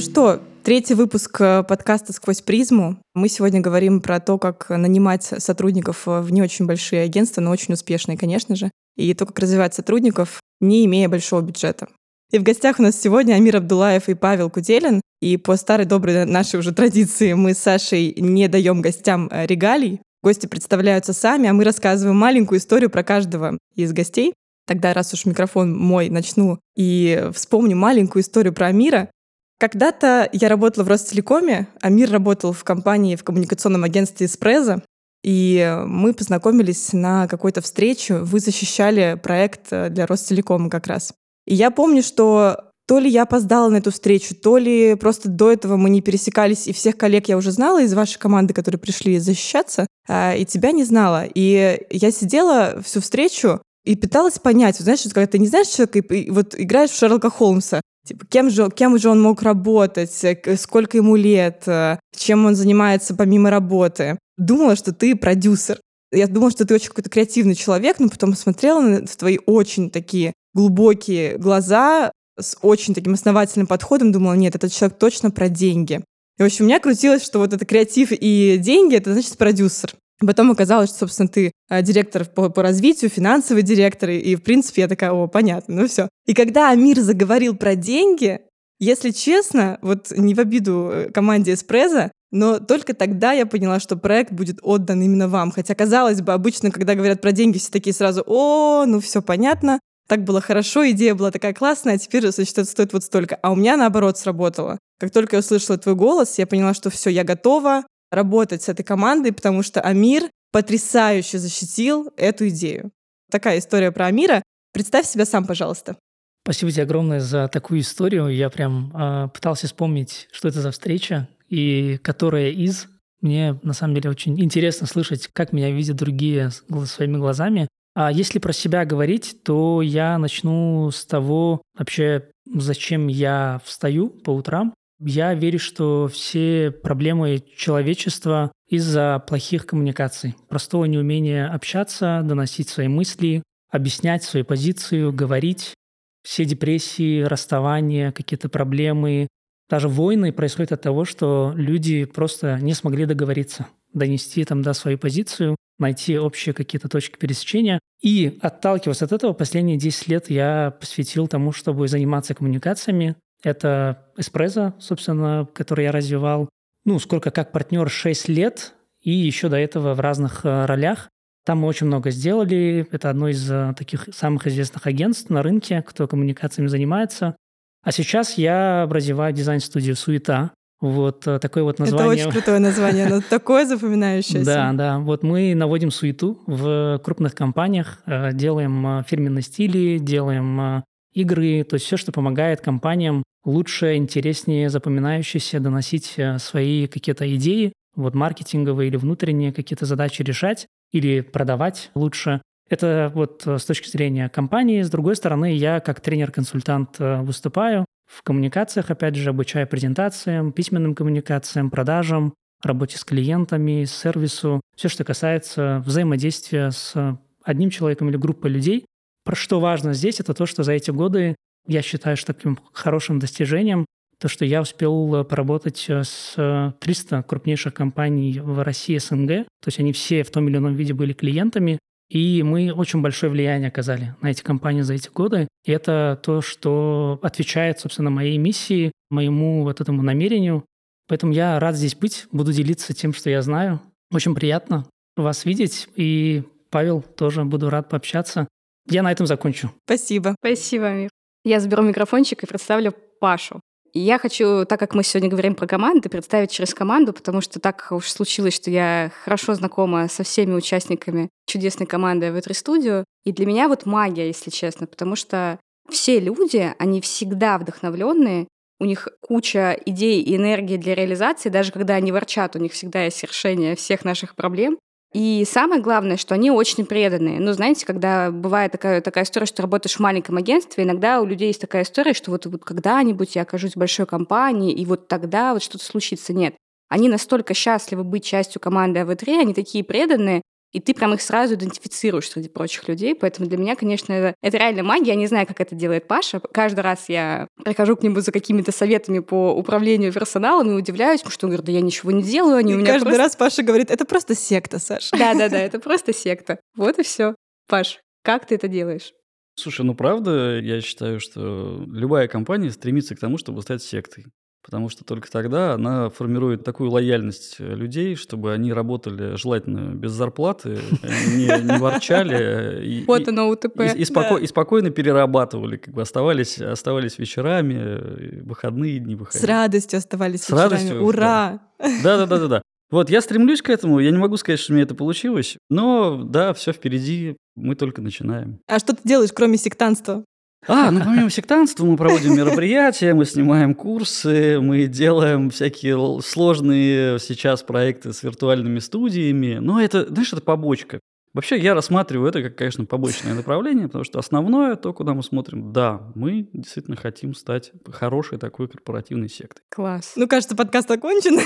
Ну что, третий выпуск э, подкаста «Сквозь призму». Мы сегодня говорим про то, как нанимать сотрудников в не очень большие агентства, но очень успешные, конечно же, и то, как развивать сотрудников, не имея большого бюджета. И в гостях у нас сегодня Амир Абдулаев и Павел Куделин. И по старой доброй нашей уже традиции мы с Сашей не даем гостям э, регалий. Гости представляются сами, а мы рассказываем маленькую историю про каждого из гостей. Тогда, раз уж микрофон мой, начну и вспомню маленькую историю про Амира. Когда-то я работала в Ростелекоме, Амир работал в компании, в коммуникационном агентстве «Эспрезо», и мы познакомились на какой-то встрече. Вы защищали проект э, для Ростелекома как раз. И я помню, что то ли я опоздала на эту встречу, то ли просто до этого мы не пересекались, и всех коллег я уже знала из вашей команды, которые пришли защищаться, а, и тебя не знала. И я сидела всю встречу и пыталась понять, знаешь, когда ты не знаешь человека, и вот играешь в Шерлока Холмса, Типа, кем же, кем же он мог работать, сколько ему лет, э, чем он занимается помимо работы. Думала, что ты продюсер. Я думала, что ты очень какой-то креативный человек, но потом смотрела на твои очень такие глубокие глаза с очень таким основательным подходом, думала, нет, этот человек точно про деньги. И, в общем, у меня крутилось, что вот это креатив и деньги, это значит продюсер. Потом оказалось, что, собственно, ты а, директор по, по развитию, финансовый директор, и, в принципе, я такая, о, понятно, ну все. И когда Амир заговорил про деньги, если честно, вот не в обиду э, команде Эспреза, но только тогда я поняла, что проект будет отдан именно вам. Хотя, казалось бы, обычно, когда говорят про деньги, все такие сразу, о, ну все понятно, так было хорошо, идея была такая классная, а теперь, значит, это стоит вот столько. А у меня, наоборот, сработало. Как только я услышала твой голос, я поняла, что все, я готова, работать с этой командой, потому что Амир потрясающе защитил эту идею. Такая история про Амира. Представь себя сам, пожалуйста. Спасибо тебе огромное за такую историю. Я прям э, пытался вспомнить, что это за встреча и которая из. Мне на самом деле очень интересно слышать, как меня видят другие своими глазами. А если про себя говорить, то я начну с того вообще, зачем я встаю по утрам. Я верю, что все проблемы человечества из-за плохих коммуникаций, простого неумения общаться, доносить свои мысли, объяснять свою позицию, говорить. Все депрессии, расставания, какие-то проблемы, даже войны происходят от того, что люди просто не смогли договориться, донести там, да, свою позицию, найти общие какие-то точки пересечения. И отталкиваясь от этого, последние 10 лет я посвятил тому, чтобы заниматься коммуникациями, это Эспрезо, собственно, который я развивал. Ну, сколько как партнер 6 лет, и еще до этого в разных э, ролях. Там мы очень много сделали. Это одно из э, таких самых известных агентств на рынке, кто коммуникациями занимается. А сейчас я развиваю дизайн-студию «Суета». Вот э, такое вот название. Это очень крутое название, оно такое запоминающееся. Да, да. Вот мы наводим суету в крупных компаниях, делаем фирменные стили, делаем игры, то есть все, что помогает компаниям лучше, интереснее, запоминающееся доносить э, свои какие-то идеи, вот маркетинговые или внутренние какие-то задачи решать или продавать лучше. Это вот э, с точки зрения компании. С другой стороны, я как тренер-консультант э, выступаю в коммуникациях, опять же, обучаю презентациям, письменным коммуникациям, продажам, работе с клиентами, сервису, все, что касается взаимодействия с одним человеком или группой людей, про что важно здесь, это то, что за эти годы я считаю, что таким хорошим достижением то, что я успел э, поработать э, с 300 э, крупнейших компаний в России СНГ. То есть они все в том или ином виде были клиентами, и мы очень большое влияние оказали на эти компании за эти годы. И это то, что отвечает, собственно, моей миссии, моему вот этому намерению. Поэтому я рад здесь быть, буду делиться тем, что я знаю. Очень приятно вас видеть, и Павел, тоже буду рад пообщаться. Я на этом закончу. Спасибо. Спасибо, Амир. Я заберу микрофончик и представлю Пашу. Я хочу, так как мы сегодня говорим про команды, представить через команду, потому что так уж случилось, что я хорошо знакома со всеми участниками чудесной команды в этой студию. И для меня вот магия, если честно, потому что все люди, они всегда вдохновленные, у них куча идей и энергии для реализации, даже когда они ворчат, у них всегда есть решение всех наших проблем. И самое главное, что они очень преданные. Ну, знаете, когда бывает такая, такая история, что работаешь в маленьком агентстве, иногда у людей есть такая история, что вот, вот когда-нибудь я окажусь в большой компании, и вот тогда вот что-то случится. Нет. Они настолько счастливы быть частью команды АВ3, они такие преданные, и ты прям их сразу идентифицируешь среди прочих людей. Поэтому для меня, конечно, это, это реально магия. Я не знаю, как это делает Паша. Каждый раз я прихожу к нему за какими-то советами по управлению персоналом и удивляюсь, потому что он говорит, да я ничего не делаю, они и у меня каждый просто... раз Паша говорит, это просто секта, Саша. Да-да-да, это просто секта. Вот и все. Паш, как ты это делаешь? Слушай, ну правда, я считаю, что любая компания стремится к тому, чтобы стать сектой. Потому что только тогда она формирует такую лояльность э, людей, чтобы они работали желательно без зарплаты, не, не ворчали. И, вот оно УТП. И, и, споко, да. и спокойно перерабатывали, как бы оставались, оставались вечерами, э, выходные дни выходили. С радостью оставались С вечерами. Радостью, Ура! Да-да-да-да. Вот, я стремлюсь к этому. Я не могу сказать, что у меня это получилось. Но да, все впереди. Мы только начинаем. А что ты делаешь, кроме сектанства? А, ну помимо сектанства мы проводим мероприятия, мы снимаем курсы, мы делаем всякие сложные сейчас проекты с виртуальными студиями. Но это, знаешь, это побочка. Вообще я рассматриваю это как, конечно, побочное направление, потому что основное, то, куда мы смотрим, да, мы действительно хотим стать хорошей такой корпоративной сектой. Класс. Ну, кажется, подкаст окончен.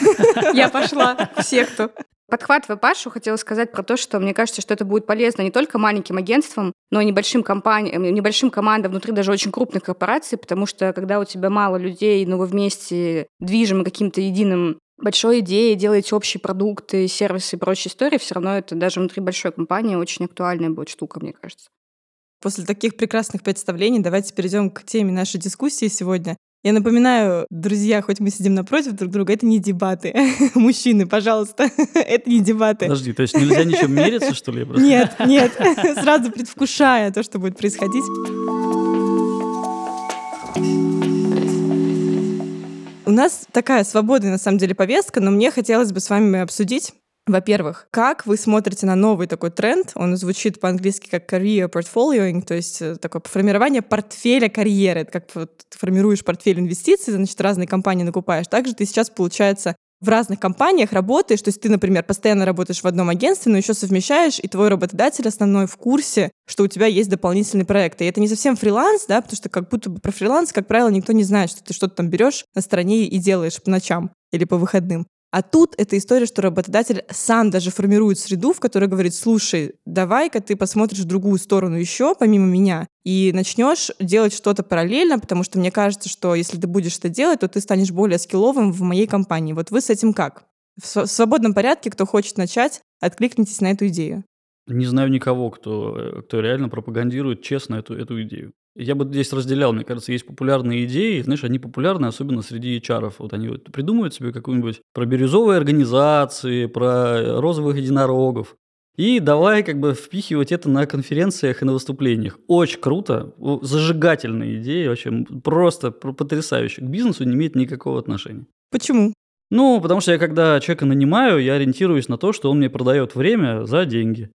Я пошла в секту. Подхватывая Пашу, хотела сказать про то, что мне кажется, что это будет полезно не только маленьким агентствам, но и небольшим компаниям, небольшим командам внутри даже очень крупных корпораций, потому что когда у тебя мало людей, но вы вместе движимы каким-то единым большой идеей, делаете общие продукты, сервисы и прочие истории, все равно это даже внутри большой компании очень актуальная будет штука, мне кажется. После таких прекрасных представлений давайте перейдем к теме нашей дискуссии сегодня. Я напоминаю, друзья, хоть мы сидим напротив друг друга, это не дебаты. Мужчины, пожалуйста, это не дебаты. Подожди, то есть нельзя ничем мериться, что ли? Нет, нет, сразу предвкушая то, что будет происходить. У нас такая свободная, на самом деле, повестка, но мне хотелось бы с вами обсудить во-первых, как вы смотрите на новый такой тренд? Он звучит по-английски как career portfolioing, то есть э, такое формирование портфеля карьеры. Это как ты формируешь портфель инвестиций, значит, разные компании накупаешь. Также ты сейчас, получается, в разных компаниях работаешь, то есть ты, например, постоянно работаешь в одном агентстве, но еще совмещаешь, и твой работодатель основной в курсе, что у тебя есть дополнительные проекты. И это не совсем фриланс, да, потому что как будто бы про фриланс, как правило, никто не знает, что ты что-то там берешь на стороне и делаешь по ночам или по выходным. А тут эта история, что работодатель сам даже формирует среду, в которой говорит, слушай, давай-ка ты посмотришь в другую сторону еще, помимо меня, и начнешь делать что-то параллельно, потому что мне кажется, что если ты будешь это делать, то ты станешь более скилловым в моей компании. Вот вы с этим как? В свободном порядке, кто хочет начать, откликнитесь на эту идею. Не знаю никого, кто, э, кто реально пропагандирует честно эту, эту идею. Я бы здесь разделял, мне кажется, есть популярные идеи, знаешь, они популярны особенно среди HR. Вот они вот придумывают себе какую-нибудь про бирюзовые организации, про розовых единорогов. И давай как бы впихивать это на конференциях и на выступлениях. Очень круто, зажигательная идея, вообще просто потрясающе. К бизнесу не имеет никакого отношения. Почему? Ну, потому что я когда человека нанимаю, я ориентируюсь на то, что он мне продает время за деньги.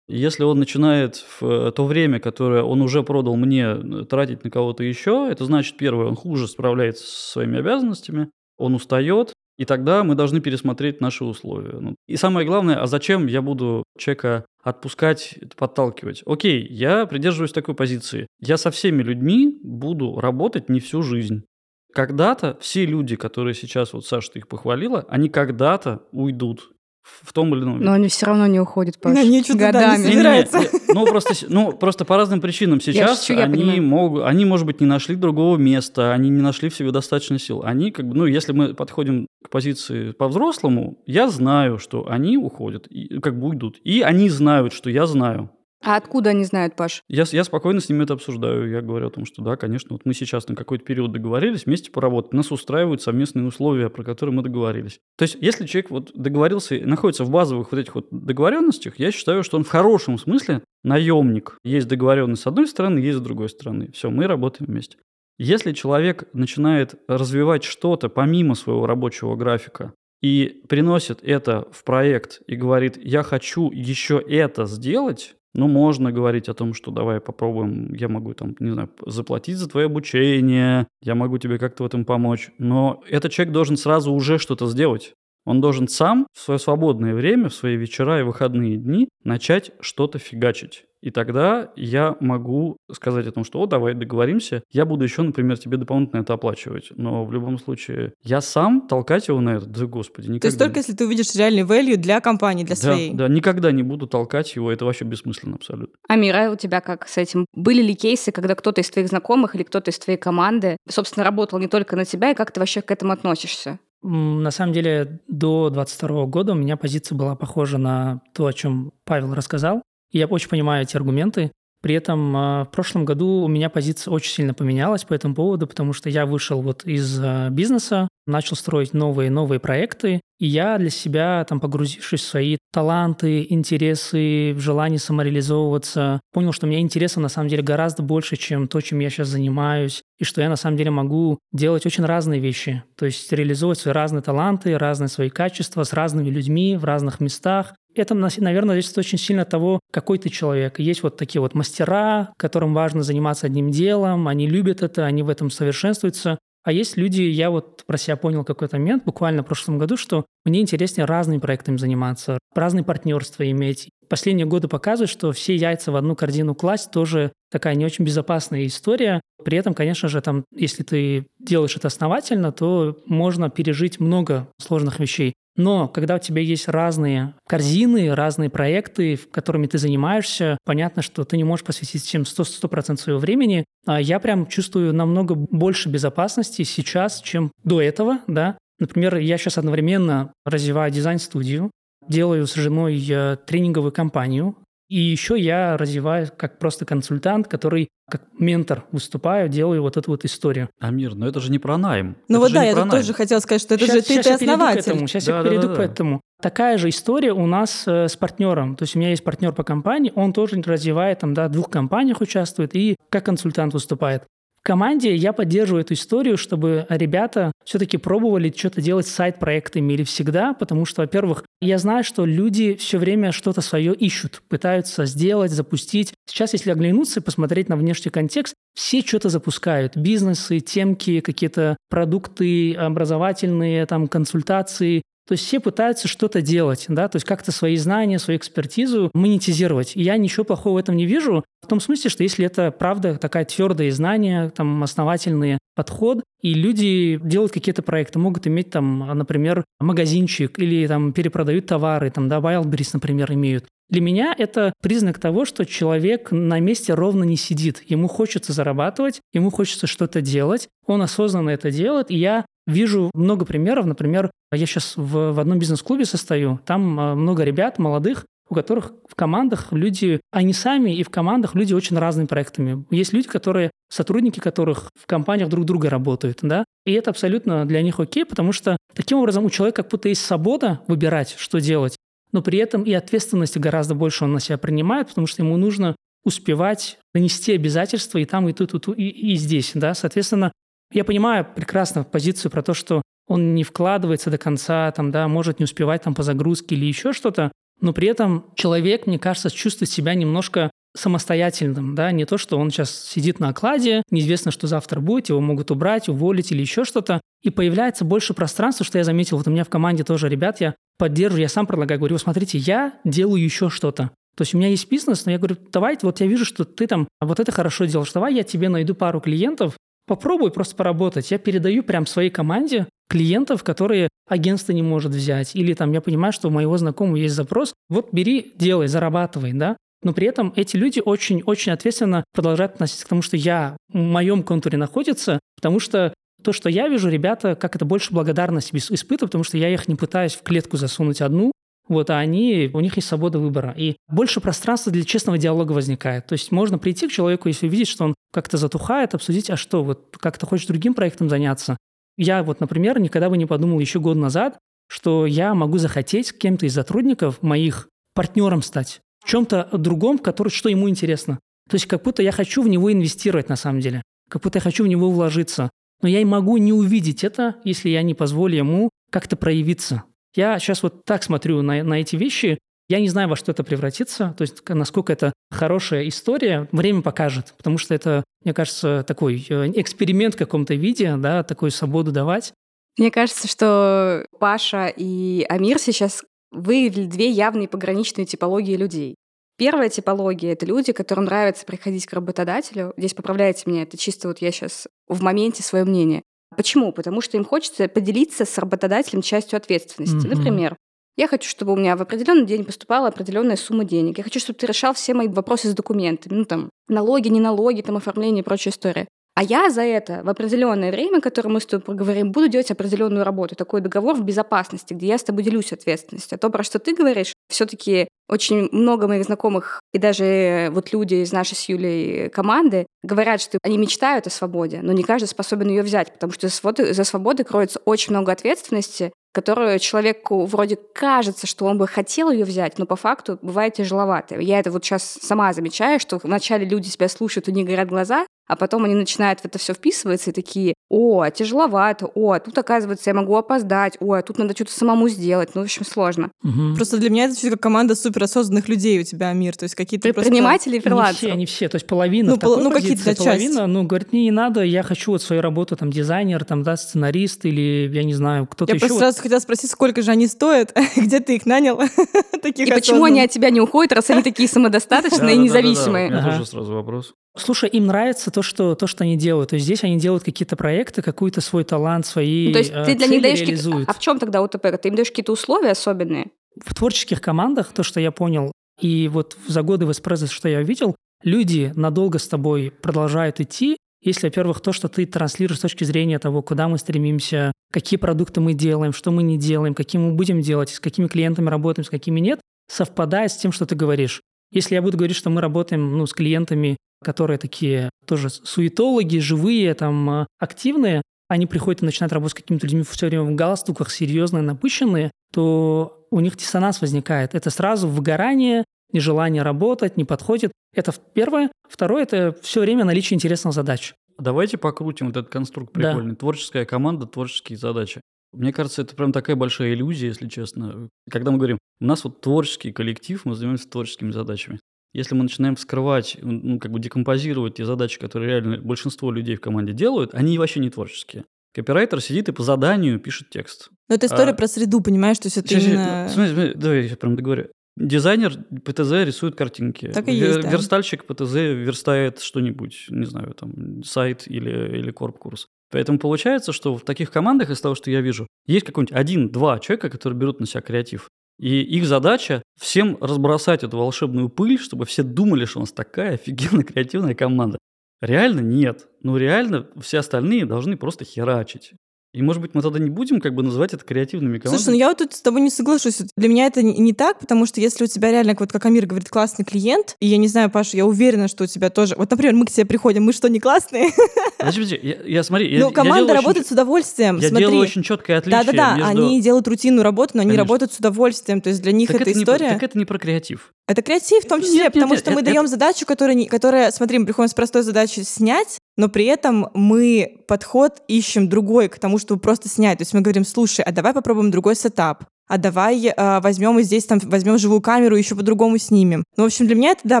Если он начинает в э, то время, которое он уже продал мне, э, тратить на кого-то еще, это значит, первое, он хуже справляется со своими обязанностями, он устает, и тогда мы должны пересмотреть наши условия. Ну, и самое главное, а зачем я буду человека отпускать, подталкивать? Окей, я придерживаюсь такой позиции. Я со всеми людьми буду работать не всю жизнь. Когда-то все люди, которые сейчас, вот Саша, ты их похвалила, они когда-то уйдут в том или ином. Но они все равно не уходят по они годами. Не, не, не, ну, просто, ну, просто по разным причинам. Сейчас шучу, они, могут, они, может быть, не нашли другого места, они не нашли в себе достаточно сил. Они, как бы, ну, если мы подходим к позиции по-взрослому, я знаю, что они уходят, и, как бы уйдут. И они знают, что я знаю. А откуда они знают, Паш? Я, я спокойно с ними это обсуждаю. Я говорю о том, что да, конечно, вот мы сейчас на какой-то период договорились вместе поработать. Нас устраивают совместные условия, про которые мы договорились. То есть, если человек вот договорился находится в базовых вот этих вот договоренностях, я считаю, что он в хорошем смысле наемник. Есть договоренность с одной стороны, есть с другой стороны. Все, мы работаем вместе. Если человек начинает развивать что-то помимо своего рабочего графика, и приносит это в проект и говорит, я хочу еще это сделать, ну, можно говорить о том, что давай попробуем, я могу там, не знаю, заплатить за твое обучение, я могу тебе как-то в этом помочь. Но этот человек должен сразу уже что-то сделать. Он должен сам в свое свободное время, в свои вечера и выходные дни начать что-то фигачить. И тогда я могу сказать о том, что, о, давай договоримся, я буду еще, например, тебе дополнительно это оплачивать. Но в любом случае, я сам толкать его на это, да господи, никогда. То есть только если ты увидишь реальный value для компании, для да, своей. Да, никогда не буду толкать его, это вообще бессмысленно абсолютно. Амира, у тебя как с этим? Были ли кейсы, когда кто-то из твоих знакомых или кто-то из твоей команды, собственно, работал не только на тебя, и как ты вообще к этому относишься? На самом деле, до 22 года у меня позиция была похожа на то, о чем Павел рассказал. Я очень понимаю эти аргументы. При этом а, в прошлом году у меня позиция очень сильно поменялась по этому поводу, потому что я вышел вот из а, бизнеса, начал строить новые новые проекты, и я для себя, там, погрузившись в свои таланты, интересы, в желание самореализовываться, понял, что у меня интересов на самом деле гораздо больше, чем то, чем я сейчас занимаюсь, и что я на самом деле могу делать очень разные вещи, то есть реализовывать свои разные таланты, разные свои качества с разными людьми в разных местах, это, наверное, зависит очень сильно от того, какой ты человек. Есть вот такие вот мастера, которым важно заниматься одним делом, они любят это, они в этом совершенствуются. А есть люди, я вот про себя понял какой-то момент, буквально в прошлом году, что мне интереснее разными проектами заниматься, разные партнерства иметь. Последние годы показывают, что все яйца в одну корзину класть тоже такая не очень безопасная история. При этом, конечно же, там, если ты делаешь это основательно, то можно пережить много сложных вещей. Но когда у тебя есть разные корзины, разные проекты, которыми ты занимаешься, понятно, что ты не можешь посвятить всем 100%, 100 своего времени. А я прям чувствую намного больше безопасности сейчас, чем до этого, да. Например, я сейчас одновременно развиваю дизайн-студию, делаю с женой э, тренинговую компанию, и еще я развиваюсь как просто консультант, который как ментор выступаю, делаю вот эту вот историю. Амир, но это же не про найм. Ну это вот да, я тут тоже хотела сказать, что это сейчас, же ты, сейчас ты основатель. К этому, сейчас да, я да, перейду да, к да. этому. Такая же история у нас э, с партнером. То есть у меня есть партнер по компании, он тоже развивает, там, да, в двух компаниях участвует и как консультант выступает. Команде я поддерживаю эту историю, чтобы ребята все-таки пробовали что-то делать с сайт-проектами или всегда, потому что, во-первых, я знаю, что люди все время что-то свое ищут, пытаются сделать, запустить. Сейчас, если оглянуться и посмотреть на внешний контекст, все что-то запускают. Бизнесы, темки, какие-то продукты образовательные, там, консультации. То есть все пытаются что-то делать, да, то есть как-то свои знания, свою экспертизу монетизировать. И я ничего плохого в этом не вижу, в том смысле, что если это правда такая твердые знания, там основательный подход, и люди делают какие-то проекты, могут иметь там, например, магазинчик или там перепродают товары, там, да, Wildberries, например, имеют. Для меня это признак того, что человек на месте ровно не сидит. Ему хочется зарабатывать, ему хочется что-то делать, он осознанно это делает, и я Вижу много примеров. Например, я сейчас в, в одном бизнес-клубе состою. Там а, много ребят молодых, у которых в командах люди, они сами и в командах люди очень разными проектами. Есть люди, которые, сотрудники которых в компаниях друг друга работают, да, и это абсолютно для них окей, потому что таким образом у человека как будто есть свобода выбирать, что делать, но при этом и ответственности гораздо больше он на себя принимает, потому что ему нужно успевать донести обязательства и там, и тут, и, тут, и, и здесь, да, соответственно, я понимаю прекрасно позицию про то, что он не вкладывается до конца, там, да, может не успевать там по загрузке или еще что-то, но при этом человек, мне кажется, чувствует себя немножко самостоятельным, да, не то, что он сейчас сидит на окладе, неизвестно, что завтра будет, его могут убрать, уволить или еще что-то, и появляется больше пространства, что я заметил, вот у меня в команде тоже ребят, я поддерживаю, я сам предлагаю, говорю, смотрите, я делаю еще что-то, то есть у меня есть бизнес, но я говорю, давай, вот я вижу, что ты там вот это хорошо делаешь, давай я тебе найду пару клиентов, Попробуй просто поработать. Я передаю прям своей команде клиентов, которые агентство не может взять. Или там я понимаю, что у моего знакомого есть запрос. Вот бери, делай, зарабатывай, да. Но при этом эти люди очень-очень ответственно продолжают относиться к тому, что я в моем контуре находится, потому что то, что я вижу, ребята, как это больше благодарность испытывают, потому что я их не пытаюсь в клетку засунуть одну, вот, а они, у них есть свобода выбора. И больше пространства для честного диалога возникает. То есть можно прийти к человеку, если увидеть, что он как-то затухает, обсудить, а что, вот как то хочешь другим проектом заняться. Я вот, например, никогда бы не подумал еще год назад, что я могу захотеть кем-то из сотрудников моих партнером стать. В чем-то другом, который, что ему интересно. То есть как будто я хочу в него инвестировать на самом деле. Как будто я хочу в него вложиться. Но я и могу не увидеть это, если я не позволю ему как-то проявиться. Я сейчас вот так смотрю на, на эти вещи. Я не знаю, во что это превратится, то есть насколько это хорошая история, время покажет, потому что это, мне кажется, такой э, эксперимент в каком-то виде, да, такую свободу давать. Мне кажется, что Паша и Амир сейчас выявили две явные пограничные типологии людей. Первая типология — это люди, которым нравится приходить к работодателю. Здесь поправляйте меня, это чисто вот я сейчас в моменте свое мнение. Почему? Потому что им хочется поделиться с работодателем частью ответственности. Mm-hmm. Например, я хочу, чтобы у меня в определенный день поступала определенная сумма денег. Я хочу, чтобы ты решал все мои вопросы с документами. Ну, там, налоги, не налоги, там, оформление и прочая история. А я за это в определенное время, которое мы с тобой проговорим, буду делать определенную работу. Такой договор в безопасности, где я с тобой делюсь ответственностью. А то, про что ты говоришь, все-таки очень много моих знакомых и даже вот люди из нашей с Юлей команды говорят, что они мечтают о свободе, но не каждый способен ее взять, потому что за свободой кроется очень много ответственности, которую человеку вроде кажется, что он бы хотел ее взять, но по факту бывает тяжеловато. Я это вот сейчас сама замечаю, что вначале люди себя слушают, у них горят глаза, а потом они начинают в это все вписываться и такие, о, тяжеловато, о, тут, оказывается, я могу опоздать, о, а тут надо что-то самому сделать. Ну, в общем, сложно. Угу. Просто для меня это все как команда суперосознанных людей у тебя, Мир, то есть какие-то Предприниматели просто... и фрилансеры. Не все, не все, то есть половина ну, в такой ну, позиции, половина, часть. ну, говорит, мне не надо, я хочу вот свою работу, там, дизайнер, там, да, сценарист или, я не знаю, кто-то я еще. Я просто сразу хотела спросить, сколько же они стоят, где ты их нанял, таких И почему они от тебя не уходят, раз они такие самодостаточные и независимые? У меня тоже сразу вопрос. Слушай, им нравится то, что, то, что они делают. То есть здесь они делают какие-то проекты, какой-то свой талант, свои ну, То есть ты для них даешь реализуют. А в чем тогда УТП? Ты им даешь какие-то условия особенные? В творческих командах, то, что я понял, и вот за годы в эспрессо, что я видел, люди надолго с тобой продолжают идти, если, во-первых, то, что ты транслируешь с точки зрения того, куда мы стремимся, какие продукты мы делаем, что мы не делаем, какие мы будем делать, с какими клиентами работаем, с какими нет, совпадает с тем, что ты говоришь. Если я буду говорить, что мы работаем ну, с клиентами которые такие тоже суетологи, живые, там, а, активные, они приходят и начинают работать с какими-то людьми все время в галстуках, серьезные, напыщенные, то у них диссонанс возникает. Это сразу выгорание, нежелание работать, не подходит. Это первое. Второе – это все время наличие интересных задач. Давайте покрутим вот этот конструкт прикольный. Да. Творческая команда, творческие задачи. Мне кажется, это прям такая большая иллюзия, если честно. Когда мы говорим, у нас вот творческий коллектив, мы занимаемся творческими задачами. Если мы начинаем вскрывать, ну, как бы декомпозировать те задачи, которые реально большинство людей в команде делают, они вообще не творческие. Копирайтер сидит и по заданию пишет текст. Но это история а... про среду, понимаешь? То есть это сейчас, именно... Смотри, смотри, давай я прям договорю. Дизайнер ПТЗ рисует картинки. Так и есть, да. Верстальщик ПТЗ верстает что-нибудь, не знаю, там, сайт или, или корп-курс. Поэтому получается, что в таких командах, из того, что я вижу, есть какой-нибудь один-два человека, которые берут на себя креатив. И их задача всем разбросать эту волшебную пыль, чтобы все думали, что у нас такая офигенно креативная команда. Реально нет. Ну реально все остальные должны просто херачить. И, может быть, мы тогда не будем как бы называть это креативными командами? Слушай, ну я вот тут с тобой не соглашусь. Для меня это не, так, потому что если у тебя реально, вот как Амир говорит, классный клиент, и я не знаю, Паша, я уверена, что у тебя тоже... Вот, например, мы к тебе приходим, мы что, не классные? Подожди, подожди, я, я смотри... Ну, я, команда я работает очень, с удовольствием. Я смотри. делаю очень четкое отличие Да-да-да, между... они делают рутинную работу, но они Конечно. работают с удовольствием. То есть для них так эта это история... Не, так это не про креатив. Это креатив в том числе, нет, потому нет, что нет, мы это, даем задачу, которая, которая, смотри, мы приходим с простой задачей снять, но при этом мы подход ищем другой к тому, чтобы просто снять. То есть мы говорим, слушай, а давай попробуем другой сетап, а давай э, возьмем и здесь там возьмем живую камеру еще по-другому снимем. Ну, в общем, для меня это, да,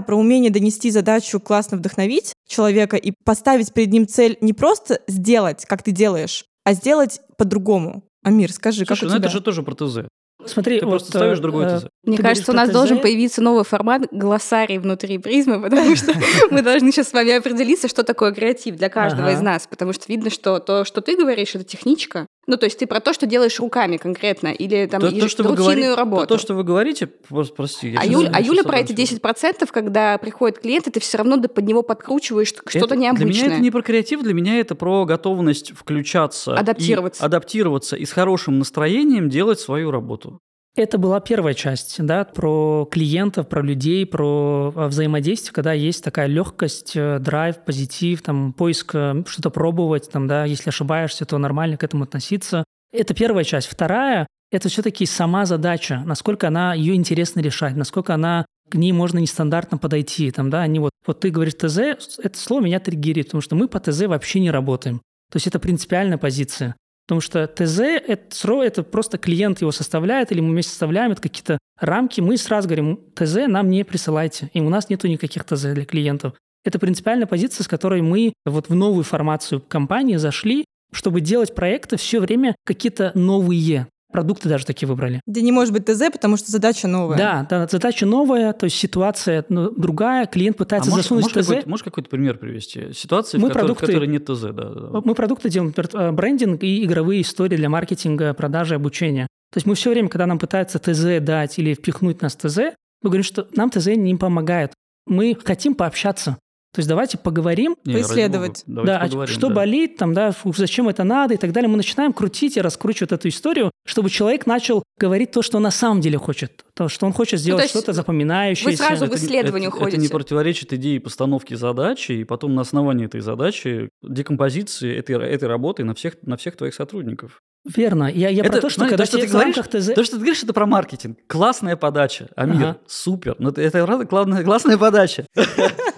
про умение донести задачу, классно вдохновить человека и поставить перед ним цель не просто сделать, как ты делаешь, а сделать по-другому. Амир, скажи, Слушай, как у ну тебя? это же тоже протезе. Смотри, ты вот, просто ставишь другой э, ТЗ. Мне ты кажется, у нас должен появиться новый формат глоссарий внутри призмы, потому что мы должны сейчас с вами определиться, что такое креатив для каждого из нас, потому что видно, что то, что ты говоришь, это техничка. Ну, то есть ты про то, что делаешь руками конкретно, или там То, то, что рутинную говорите, работу. то, что вы говорите, просто прости. а, я а Юля про эти 10%, когда приходит клиент, и ты все равно под него подкручиваешь что-то необычное. Для меня это не про креатив, для меня это про готовность включаться, Адаптироваться. и адаптироваться и с хорошим настроением делать свою работу. Это была первая часть, да, про клиентов, про людей, про э, взаимодействие, когда есть такая легкость, э, драйв, позитив, там, поиск э, что-то пробовать, там, да, если ошибаешься, то нормально к этому относиться. Это первая часть. Вторая – это все-таки сама задача, насколько она, ее интересно решать, насколько она к ней можно нестандартно подойти. Там, да, они вот, вот ты говоришь ТЗ, это слово меня триггерит, потому что мы по ТЗ вообще не работаем. То есть это принципиальная позиция. Потому что ТЗ это, это просто клиент его составляет, или мы вместе составляем, это какие-то рамки. Мы сразу говорим, ТЗ нам не присылайте. И у нас нету никаких ТЗ для клиентов. Это принципиальная позиция, с которой мы вот в новую формацию компании зашли, чтобы делать проекты все время какие-то новые. Продукты даже такие выбрали. Где не может быть ТЗ, потому что задача новая. Да, да, задача новая, то есть ситуация ну, другая, клиент пытается а можешь, засунуть можешь ТЗ. Какой-то, можешь какой-то пример привести? Ситуации, Мы в, которой, продукты- в которой нет ТЗ, да, да, да. Мы продукты делаем, например, э, брендинг и игровые истории для маркетинга, продажи, обучения. То есть мы все время, когда нам пытаются ТЗ дать или впихнуть нас в ТЗ, мы говорим, что нам ТЗ не помогает. Мы хотим пообщаться. То есть давайте поговорим, Не, поисследовать. бога, давайте да, а поговорим, что да. болит, там, да, фу, зачем это надо и так далее. Мы начинаем крутить и раскручивать эту историю, чтобы человек начал говорить то, что он на самом деле хочет. То, что он хочет сделать Ну, что-то запоминающееся. вы сразу Это в исследование это, это не уходите. противоречит идее постановки задачи, и потом на основании этой задачи декомпозиции этой, этой работы на всех, на всех твоих сотрудников. Верно. Я, я про Это, то, что знаешь, когда то, что ты говоришь, ТЗ... То, что ты говоришь, это про маркетинг. Классная подача. Амир, Ага. супер. Ну, это, это правда классная, классная подача.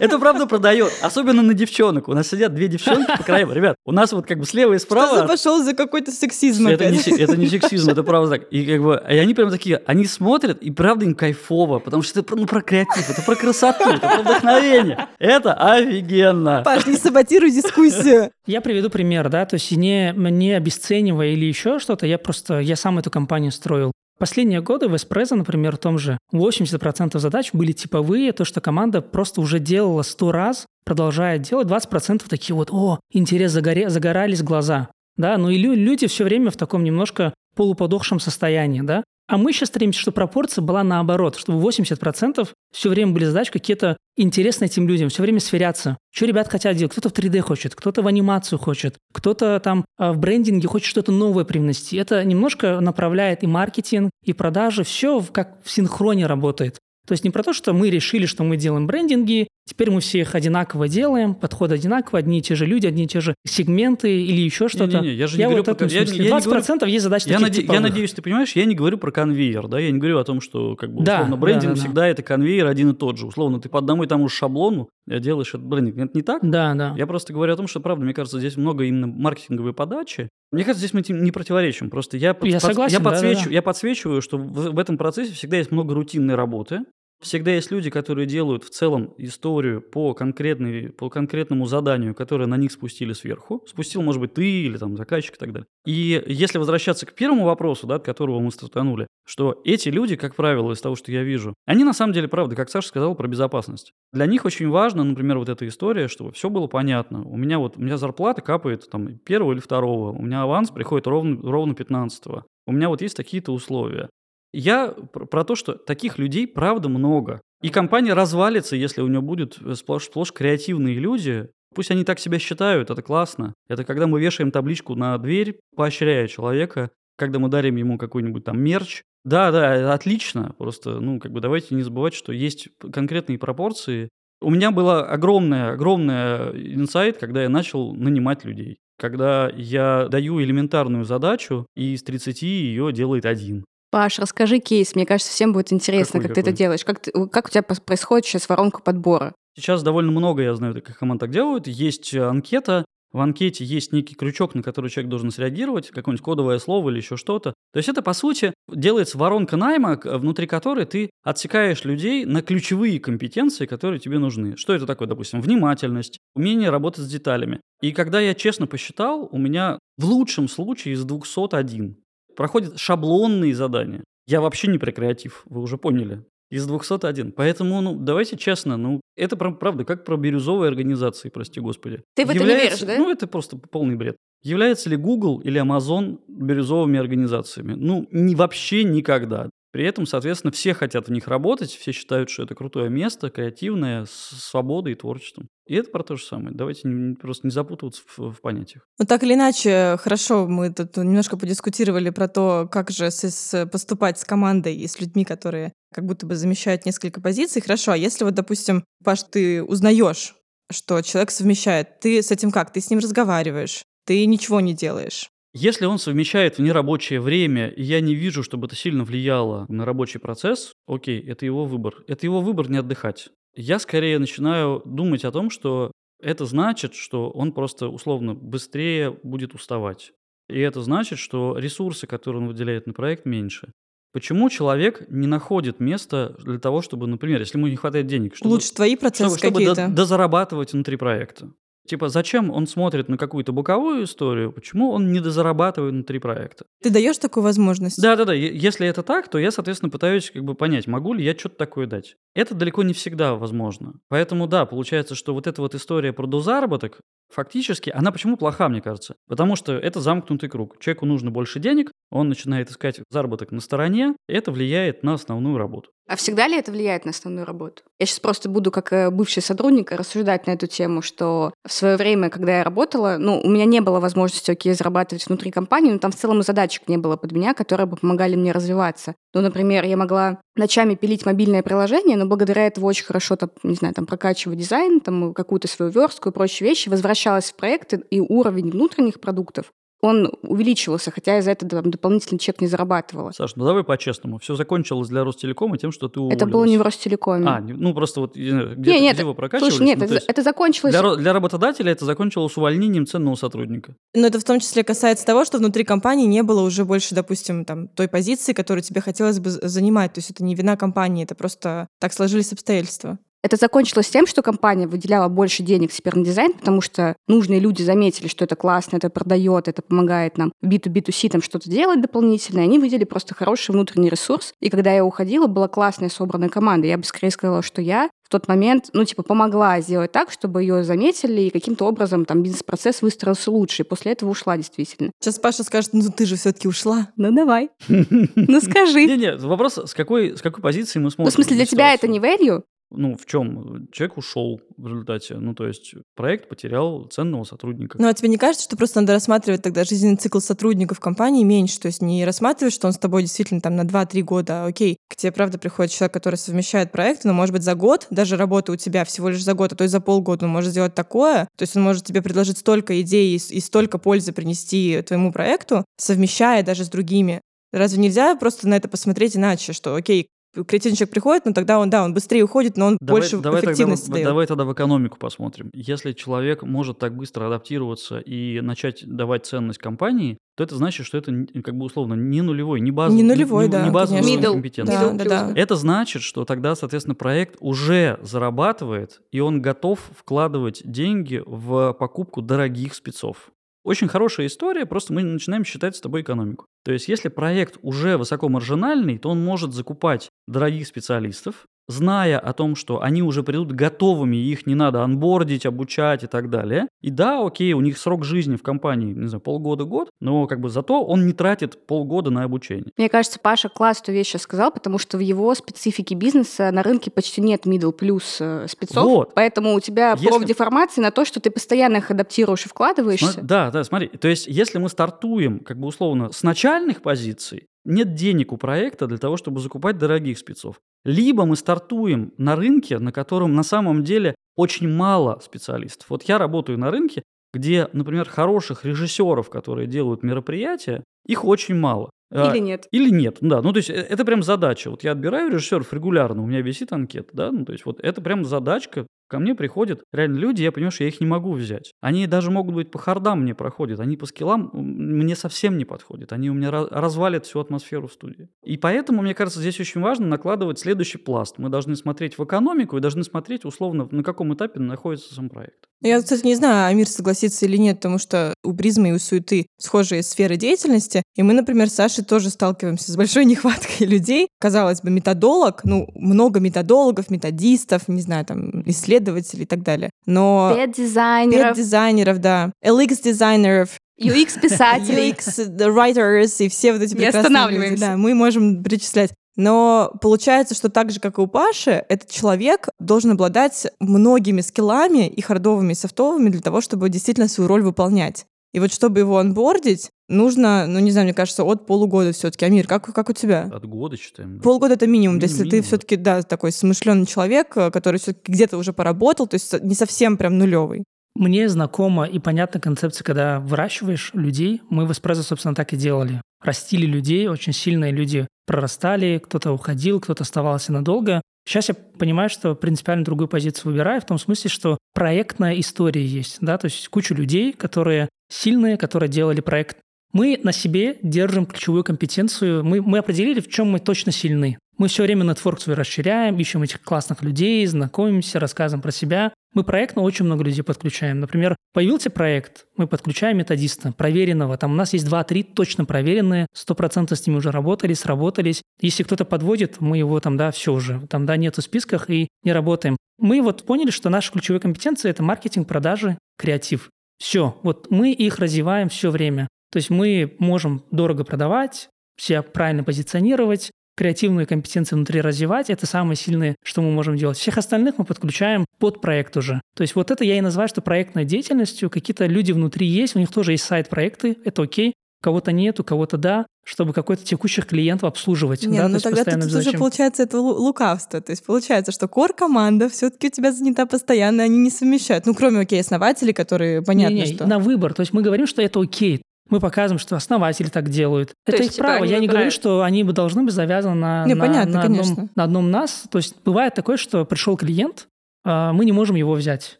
Это правда продает. Особенно на девчонок. У нас сидят две девчонки по краям. Ребят, у нас вот как бы слева и Что справа... за пошел за какой-то сексизм Это не, это не сексизм, это правда так. И как бы, и они прям такие, они смотрят, и правда им кайфово, потому что это про- ну, про креатив, это про красоту, это про вдохновение. Это офигенно. Паш, не саботируй дискуссию. Я приведу пример, да, то есть не, не обесценивая или еще что-то, я просто, я сам эту компанию строил. Последние годы в Эспрессо, например, в том же, 80% задач были типовые, то, что команда просто уже делала 100 раз, продолжает делать, 20% такие вот, о, интерес, загоре, загорались глаза. Да, ну и лю- люди все время в таком немножко полуподохшем состоянии, да. А мы сейчас стремимся, чтобы пропорция была наоборот, чтобы 80% все время были задачи какие-то интересные этим людям, все время сверяться. Что ребят хотят делать? Кто-то в 3D хочет, кто-то в анимацию хочет, кто-то там а, в брендинге хочет что-то новое привнести. Это немножко направляет и маркетинг, и продажи, все как в синхроне работает. То есть не про то, что мы решили, что мы делаем брендинги, теперь мы все их одинаково делаем, подходы одинаковые, одни и те же люди, одни и те же сегменты или еще что-то. Не-не-не, я же не говорю вот про- я не- смысле. я не 20% есть задачи Я, наде- я надеюсь, ты понимаешь, я не говорю про конвейер, да, я не говорю о том, что как бы Да, условно да, брендинг да, да. всегда это конвейер один и тот же. Условно, ты по одному и тому же шаблону э, делаешь этот брендинг. Это не так? Да, да. Я просто говорю о том, что, правда, мне кажется, здесь много именно маркетинговой подачи. Мне кажется, здесь мы этим не противоречим. Просто я, под- Я под- согласен, я, да, да, подсвечу- да. я подсвечиваю, что в, в этом процессе всегда есть много рутинной работы. Всегда есть люди, которые делают в целом историю по, конкретной, по конкретному заданию, которое на них спустили сверху. Спустил, может быть, ты или там заказчик и так далее. И если возвращаться к первому вопросу, да, от которого мы стартанули, что эти люди, как правило, из того, что я вижу, они на самом деле, правда, как Саша сказал про безопасность. Для них очень важно, например, вот эта история, чтобы все было понятно. У меня вот, у меня зарплата капает там первого или второго, у меня аванс приходит ровно, ровно 15 У меня вот есть такие-то условия. Я про, то, что таких людей правда много. И компания развалится, если у нее будут сплошь, сплошь креативные люди. Пусть они так себя считают, это классно. Это когда мы вешаем табличку на дверь, поощряя человека, когда мы дарим ему какой-нибудь там мерч. Да, да, это отлично. Просто, ну, как бы давайте не забывать, что есть конкретные пропорции. У меня была огромная, огромная инсайт, когда я начал нанимать людей. Когда я даю элементарную задачу, и из 30 ее делает один. Паш, расскажи кейс. Мне кажется, всем будет интересно, Какой, как ты это какой? делаешь. Как, ты- как у тебя происходит сейчас воронка подбора? Сейчас довольно много, я знаю, таких команд так делают. Есть э, анкета, в анкете есть некий крючок, на который человек должен среагировать, какое-нибудь кодовое слово или еще что-то. То есть это, по сути, делается воронка найма, внутри которой ты отсекаешь людей на ключевые компетенции, которые тебе нужны. Что это такое, допустим, внимательность, умение работать с деталями. И когда я честно посчитал, у меня в лучшем случае из 201 проходят шаблонные задания. Я вообще не про креатив, вы уже поняли. Из 201. Поэтому, ну, давайте честно, ну, это прям правда, как про бирюзовые организации, прости господи. Ты в это не Является- веришь, да? Ну, это просто полный бред. Является ли Google или Amazon бирюзовыми организациями? Ну, не, вообще никогда. При этом, соответственно, все хотят в них работать, все считают, что это крутое место, креативное, с свободой и творчеством. И это про то же самое. Давайте не- просто не запутываться в, в понятиях. Ну, так или иначе, хорошо, мы тут немножко подискутировали про то, как же с- с- поступать с командой и с людьми, которые как будто бы замещают несколько позиций. Хорошо, а если вот, допустим, Паш, ты узнаешь, что человек совмещает, ты с этим как? Ты с ним разговариваешь, ты ничего не делаешь. Если он совмещает в нерабочее время, и я не вижу, чтобы это сильно влияло на рабочий процесс, окей, это его выбор. Это его выбор не отдыхать. Я скорее начинаю думать о том, что это значит, что он просто условно быстрее будет уставать. И это значит, что ресурсы, которые он выделяет на проект, меньше. Почему человек не находит места для того, чтобы, например, если ему не хватает денег, чтобы, Лучше твои процессы чтобы, чтобы какие-то. дозарабатывать внутри проекта? Типа, зачем он смотрит на какую-то боковую историю, почему он не дозарабатывает внутри проекта? Ты даешь такую возможность? Да-да-да, если это так, то я, соответственно, пытаюсь как бы понять, могу ли я что-то такое дать. Это далеко не всегда возможно. Поэтому, да, получается, что вот эта вот история про дозаработок, фактически, она почему плоха, мне кажется? Потому что это замкнутый круг. Человеку нужно больше денег, он начинает искать заработок на стороне, это влияет на основную работу. А всегда ли это влияет на основную работу? Я сейчас просто буду как э, бывший сотрудник рассуждать на эту тему, что в свое время, когда я работала, ну, у меня не было возможности, окей, зарабатывать внутри компании, но там в целом и задачек не было под меня, которые бы помогали мне развиваться. Ну, например, я могла ночами пилить мобильное приложение, но благодаря этому очень хорошо, там, не знаю, там, прокачивать дизайн, там, какую-то свою верстку и прочие вещи, возвращалась в проекты, и уровень внутренних продуктов он увеличивался, хотя я за это там, дополнительный чек не зарабатывала. Саш, ну давай по-честному. Все закончилось для Ростелекома тем, что ты уволилась. Это было не в Ростелекоме. А, ну просто вот где, нет, нет, где вы прокачивались? Слушай, нет, ну, это, это закончилось... Для, для работодателя это закончилось увольнением ценного сотрудника. Но это в том числе касается того, что внутри компании не было уже больше, допустим, там, той позиции, которую тебе хотелось бы занимать. То есть это не вина компании, это просто так сложились обстоятельства. Это закончилось тем, что компания выделяла больше денег теперь на дизайн, потому что нужные люди заметили, что это классно, это продает, это помогает нам B2B2C там что-то делать дополнительно, и они выделили просто хороший внутренний ресурс. И когда я уходила, была классная собранная команда. Я бы скорее сказала, что я в тот момент, ну, типа, помогла сделать так, чтобы ее заметили, и каким-то образом там бизнес-процесс выстроился лучше. И после этого ушла действительно. Сейчас Паша скажет, ну ты же все-таки ушла. Ну давай. Ну скажи. Не-не, вопрос, с какой, с какой позиции мы смотрим? Ну, в смысле, для тебя это не value? Ну, в чем? Человек ушел в результате. Ну, то есть проект потерял ценного сотрудника. Ну, а тебе не кажется, что просто надо рассматривать тогда жизненный цикл сотрудников компании меньше? То есть не рассматривать, что он с тобой действительно там на 2-3 года, а окей, к тебе, правда, приходит человек, который совмещает проекты, но, может быть, за год, даже работа у тебя всего лишь за год, а то есть за полгода он может сделать такое, то есть он может тебе предложить столько идей и, и столько пользы принести твоему проекту, совмещая даже с другими. Разве нельзя просто на это посмотреть иначе, что, окей, креативный человек приходит, но тогда он, да, он быстрее уходит, но он давай, больше давай эффективности тогда, дает. Давай тогда в экономику посмотрим. Если человек может так быстро адаптироваться и начать давать ценность компании, то это значит, что это как бы условно не нулевой, не базовый, не нулевой, не, да, не базовый Middle, компетенции. Да, да, да. Это значит, что тогда, соответственно, проект уже зарабатывает, и он готов вкладывать деньги в покупку дорогих спецов. Очень хорошая история, просто мы начинаем считать с тобой экономику. То есть, если проект уже высокомаржинальный, то он может закупать дорогих специалистов, зная о том, что они уже придут готовыми, их не надо анбордить, обучать и так далее. И да, окей, у них срок жизни в компании, не знаю, полгода-год, но как бы зато он не тратит полгода на обучение. Мне кажется, Паша классную вещь сейчас сказал, потому что в его специфике бизнеса на рынке почти нет middle плюс э, спецов, вот. поэтому у тебя если... профдеформации на то, что ты постоянно их адаптируешь и вкладываешься. Сма- да, да, смотри, то есть если мы стартуем, как бы условно, с начальных позиций, нет денег у проекта для того, чтобы закупать дорогих спецов. Либо мы стартуем на рынке, на котором на самом деле очень мало специалистов. Вот я работаю на рынке, где, например, хороших режиссеров, которые делают мероприятия, их очень мало. А, Или нет. Или нет, да. Ну, то есть э, это прям задача. Вот я отбираю режиссеров регулярно, у меня висит анкета, да, ну, то есть вот это прям задачка, Ко мне приходят реально люди, я понимаю, что я их не могу взять. Они даже могут быть по хардам мне проходят, они по скиллам мне совсем не подходят. Они у меня развалят всю атмосферу в студии. И поэтому, мне кажется, здесь очень важно накладывать следующий пласт. Мы должны смотреть в экономику и должны смотреть, условно, на каком этапе находится сам проект. Я, кстати, не знаю, Амир согласится или нет, потому что у призмы и у суеты схожие сферы деятельности. И мы, например, с Сашей тоже сталкиваемся с большой нехваткой людей. Казалось бы, методолог, ну, много методологов, методистов, не знаю, там, исследователей и так далее. Но... Пет-дизайнеров. Пет-дизайнеров, да. LX-дизайнеров, UX-писателей. UX-writers и все вот эти Не останавливаемся. Люди, да, мы можем перечислять. Но получается, что так же, как и у Паши, этот человек должен обладать многими скиллами и хардовыми, и софтовыми для того, чтобы действительно свою роль выполнять. И вот чтобы его онбордить, нужно, ну не знаю, мне кажется, от полугода все-таки. Амир, как, как у тебя? От года считаем. Да. Полгода это минимум, минимум если минимум. ты все-таки, да, такой смышленый человек, э, который все-таки где-то уже поработал, то есть не совсем прям нулевый. Мне знакома и понятна концепция, когда выращиваешь людей. Мы в эспрессо, собственно, так и делали. Растили людей, очень сильные люди прорастали, кто-то уходил, кто-то оставался надолго. Сейчас я понимаю, что принципиально другую позицию выбираю, в том смысле, что проектная история есть, да, то есть куча людей, которые сильные, которые делали проект. Мы на себе держим ключевую компетенцию, мы, мы определили, в чем мы точно сильны. Мы все время нетворк свой расширяем, ищем этих классных людей, знакомимся, рассказываем про себя. Мы проектно очень много людей подключаем. Например, появился проект, мы подключаем методиста, проверенного. Там у нас есть 2-3 точно проверенные, 100% с ними уже работали, сработались. Если кто-то подводит, мы его там, да, все уже, там, да, нету в списках и не работаем. Мы вот поняли, что наши ключевые компетенции – это маркетинг, продажи, креатив. Все, вот мы их развиваем все время. То есть мы можем дорого продавать, себя правильно позиционировать, креативные компетенции внутри развивать, это самое сильное, что мы можем делать. Всех остальных мы подключаем под проект уже. То есть вот это я и называю, что проектной деятельностью. Какие-то люди внутри есть, у них тоже есть сайт-проекты, это окей. Кого-то нет, у кого-то да, чтобы какой-то текущих клиентов обслуживать. Нет, да, ну то есть тогда тут постоянно уже получается это лу- лукавство. То есть получается, что кор-команда все таки у тебя занята постоянно, они не совмещают. Ну, кроме, окей, основателей, которые понятно, Не-не, что... на выбор. То есть мы говорим, что это окей. Мы показываем, что основатели так делают. То это есть, их типа, право. Я не говорю, что они бы должны быть завязаны на, Не, на, понятно, на одном, конечно. на одном нас. То есть бывает такое, что пришел клиент, а мы не можем его взять.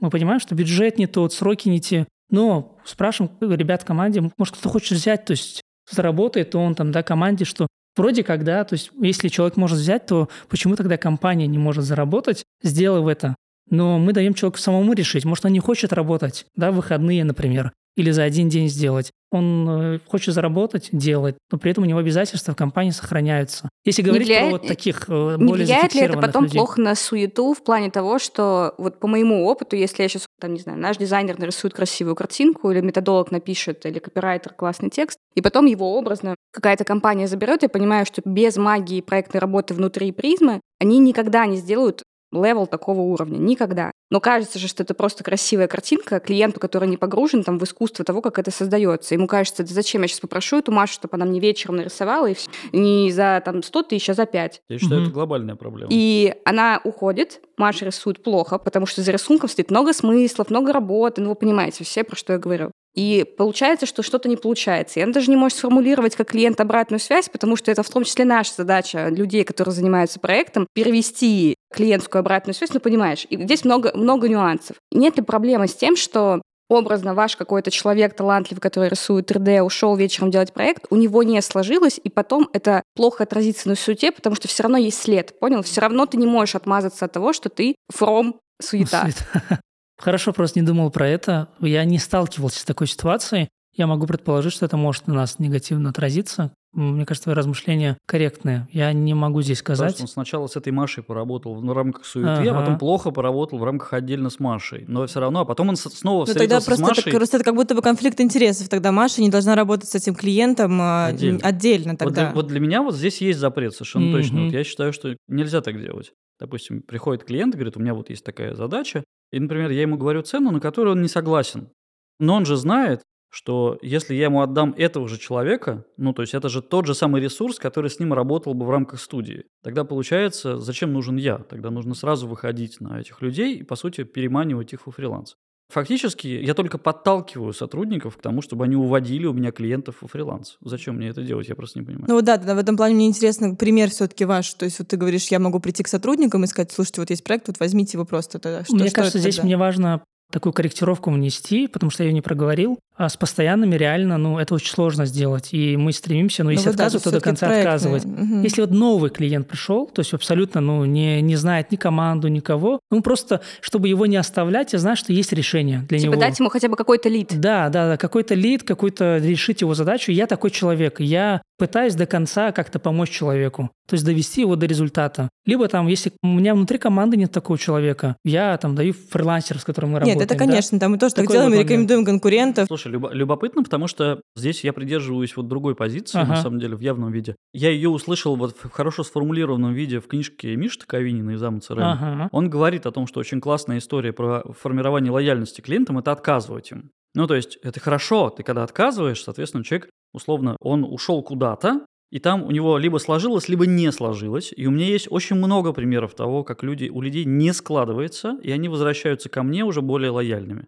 Мы понимаем, что бюджет не тот, сроки не те. Но спрашиваем ребят в команде, может, кто хочет взять, то есть заработает он там, да, команде, что вроде как, да, то есть если человек может взять, то почему тогда компания не может заработать, сделав это? Но мы даем человеку самому решить. Может, он не хочет работать, да, в выходные, например, или за один день сделать. Он э, хочет заработать, делает, но при этом у него обязательства в компании сохраняются. Если говорить влияет- про вот таких э, Не более влияет ли это потом людей. плохо на суету в плане того, что вот по моему опыту, если я сейчас, там, не знаю, наш дизайнер нарисует красивую картинку, или методолог напишет, или копирайтер классный текст, и потом его образно какая-то компания заберет, я понимаю, что без магии проектной работы внутри призмы они никогда не сделают level такого уровня. Никогда. Но кажется же, что это просто красивая картинка клиенту, который не погружен там, в искусство того, как это создается. Ему кажется, да зачем я сейчас попрошу эту Машу, чтобы она мне вечером нарисовала, и не за там, 100 тысяч, а за 5. Я считаю, Мгм. это глобальная проблема. И она уходит, Маша рисует плохо, потому что за рисунком стоит много смыслов, много работы, ну вы понимаете все, про что я говорю. И получается, что что-то не получается. И она даже не может сформулировать как клиент обратную связь, потому что это в том числе наша задача людей, которые занимаются проектом, перевести клиентскую обратную связь, ну понимаешь. И здесь много, много нюансов. Нет ли проблемы с тем, что образно ваш какой-то человек талантливый, который рисует 3D, ушел вечером делать проект, у него не сложилось, и потом это плохо отразится на суете, потому что все равно есть след, понял? Все равно ты не можешь отмазаться от того, что ты from суета. Хорошо, просто не думал про это. Я не сталкивался с такой ситуацией. Я могу предположить, что это может на нас негативно отразиться. Мне кажется, твои размышления корректные. Я не могу здесь Потому сказать. что он сначала с этой Машей поработал в рамках суеты, а Ага. потом плохо поработал в рамках отдельно с Машей. Но все равно, а потом он с- снова Ну тогда встретился с просто, Машей. это, просто это как будто бы конфликт интересов. Тогда Маша не должна работать с этим клиентом а, Отдельно. отдельно Вот тогда. для, вот для меня вот здесь есть запрет совершенно точно. Мгм. Вот я считаю, что нельзя так делать. Допустим, приходит клиент и говорит, у меня вот есть такая задача. И, например, я ему говорю цену, на которую он не согласен. Но он же знает, что если я ему отдам этого же человека, ну, то есть это же тот же самый ресурс, который с ним работал бы в рамках студии, тогда получается, зачем нужен я? Тогда нужно сразу выходить на этих людей и, по сути, переманивать их во фриланс. Фактически я только подталкиваю сотрудников к тому, чтобы они уводили у меня клиентов во фриланс. Зачем мне это делать, я просто не понимаю. Ну вот да, тогда в этом плане мне интересно пример все-таки ваш. То есть вот ты говоришь, я могу прийти к сотрудникам и сказать, слушайте, вот есть проект, вот возьмите его просто. Тогда. Что, Мне что кажется, это здесь тогда? мне важно такую корректировку внести, потому что я ее не проговорил. А с постоянными реально, ну, это очень сложно сделать. И мы стремимся, ну, Ну если да, отказывать, то до конца проектные. отказывать. Мгм. Если вот новый клиент пришел, то есть абсолютно ну, не, не знает ни команду, никого, ну просто, чтобы его не оставлять, я знаю, что есть решение для Типа него. дать ему хотя бы какой-то лид. Да, да, да, какой-то лид, какой-то решить его задачу. Я такой человек, я пытаюсь до конца как-то помочь человеку, то есть довести его до результата. Либо там, если у меня внутри команды нет такого человека, я там даю фрилансера, с которым мы Нет, работаем. это, да. конечно, там мы тоже так Такой делаем, вот и момент. рекомендуем конкурентов. Слушай, любо- любопытно, потому что здесь я придерживаюсь вот другой позиции, на Ага. самом деле, в явном виде. Я ее услышал вот в хорошо сформулированном виде в книжке Миши Таковинина из Ама ЦРМ. Ага. Он говорит о том, что очень классная история про формирование лояльности клиентам – это отказывать им. Ну, то есть это хорошо, ты когда отказываешь, соответственно, человек, условно, он ушел куда-то, и там у него либо сложилось, либо не сложилось. И у меня есть очень много примеров того, как люди, у людей не складывается, и они возвращаются ко мне уже более лояльными.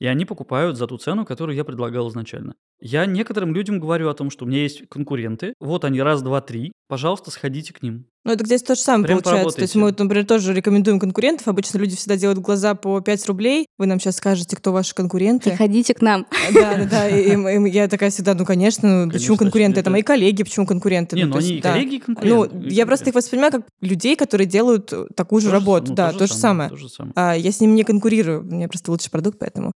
И они покупают за ту цену, которую я предлагал изначально. Я некоторым людям говорю о том, что у меня есть конкуренты, вот они раз, два, три, пожалуйста, сходите к ним. Ну, это здесь то же самое Прям получается. То есть мы, поработайте. вот, например, тоже рекомендуем конкурентов. Обычно люди всегда делают глаза по 5 рублей. Вы нам сейчас скажете, кто ваши конкуренты. Приходите к нам. Да, да, да. И, и- и я такая всегда, ну, конечно, ну, почему Конечно, конкуренты? это- мои коллеги, почему конкуренты? Не, Ну, ну есть, они и да. коллеги, и Ну, конкуренты. я просто их воспринимаю как людей, которые делают э, такую же То же работу. самое, да, ну, то же самое. То же самое. А, я с ним не конкурирую, у меня просто лучший продукт, поэтому.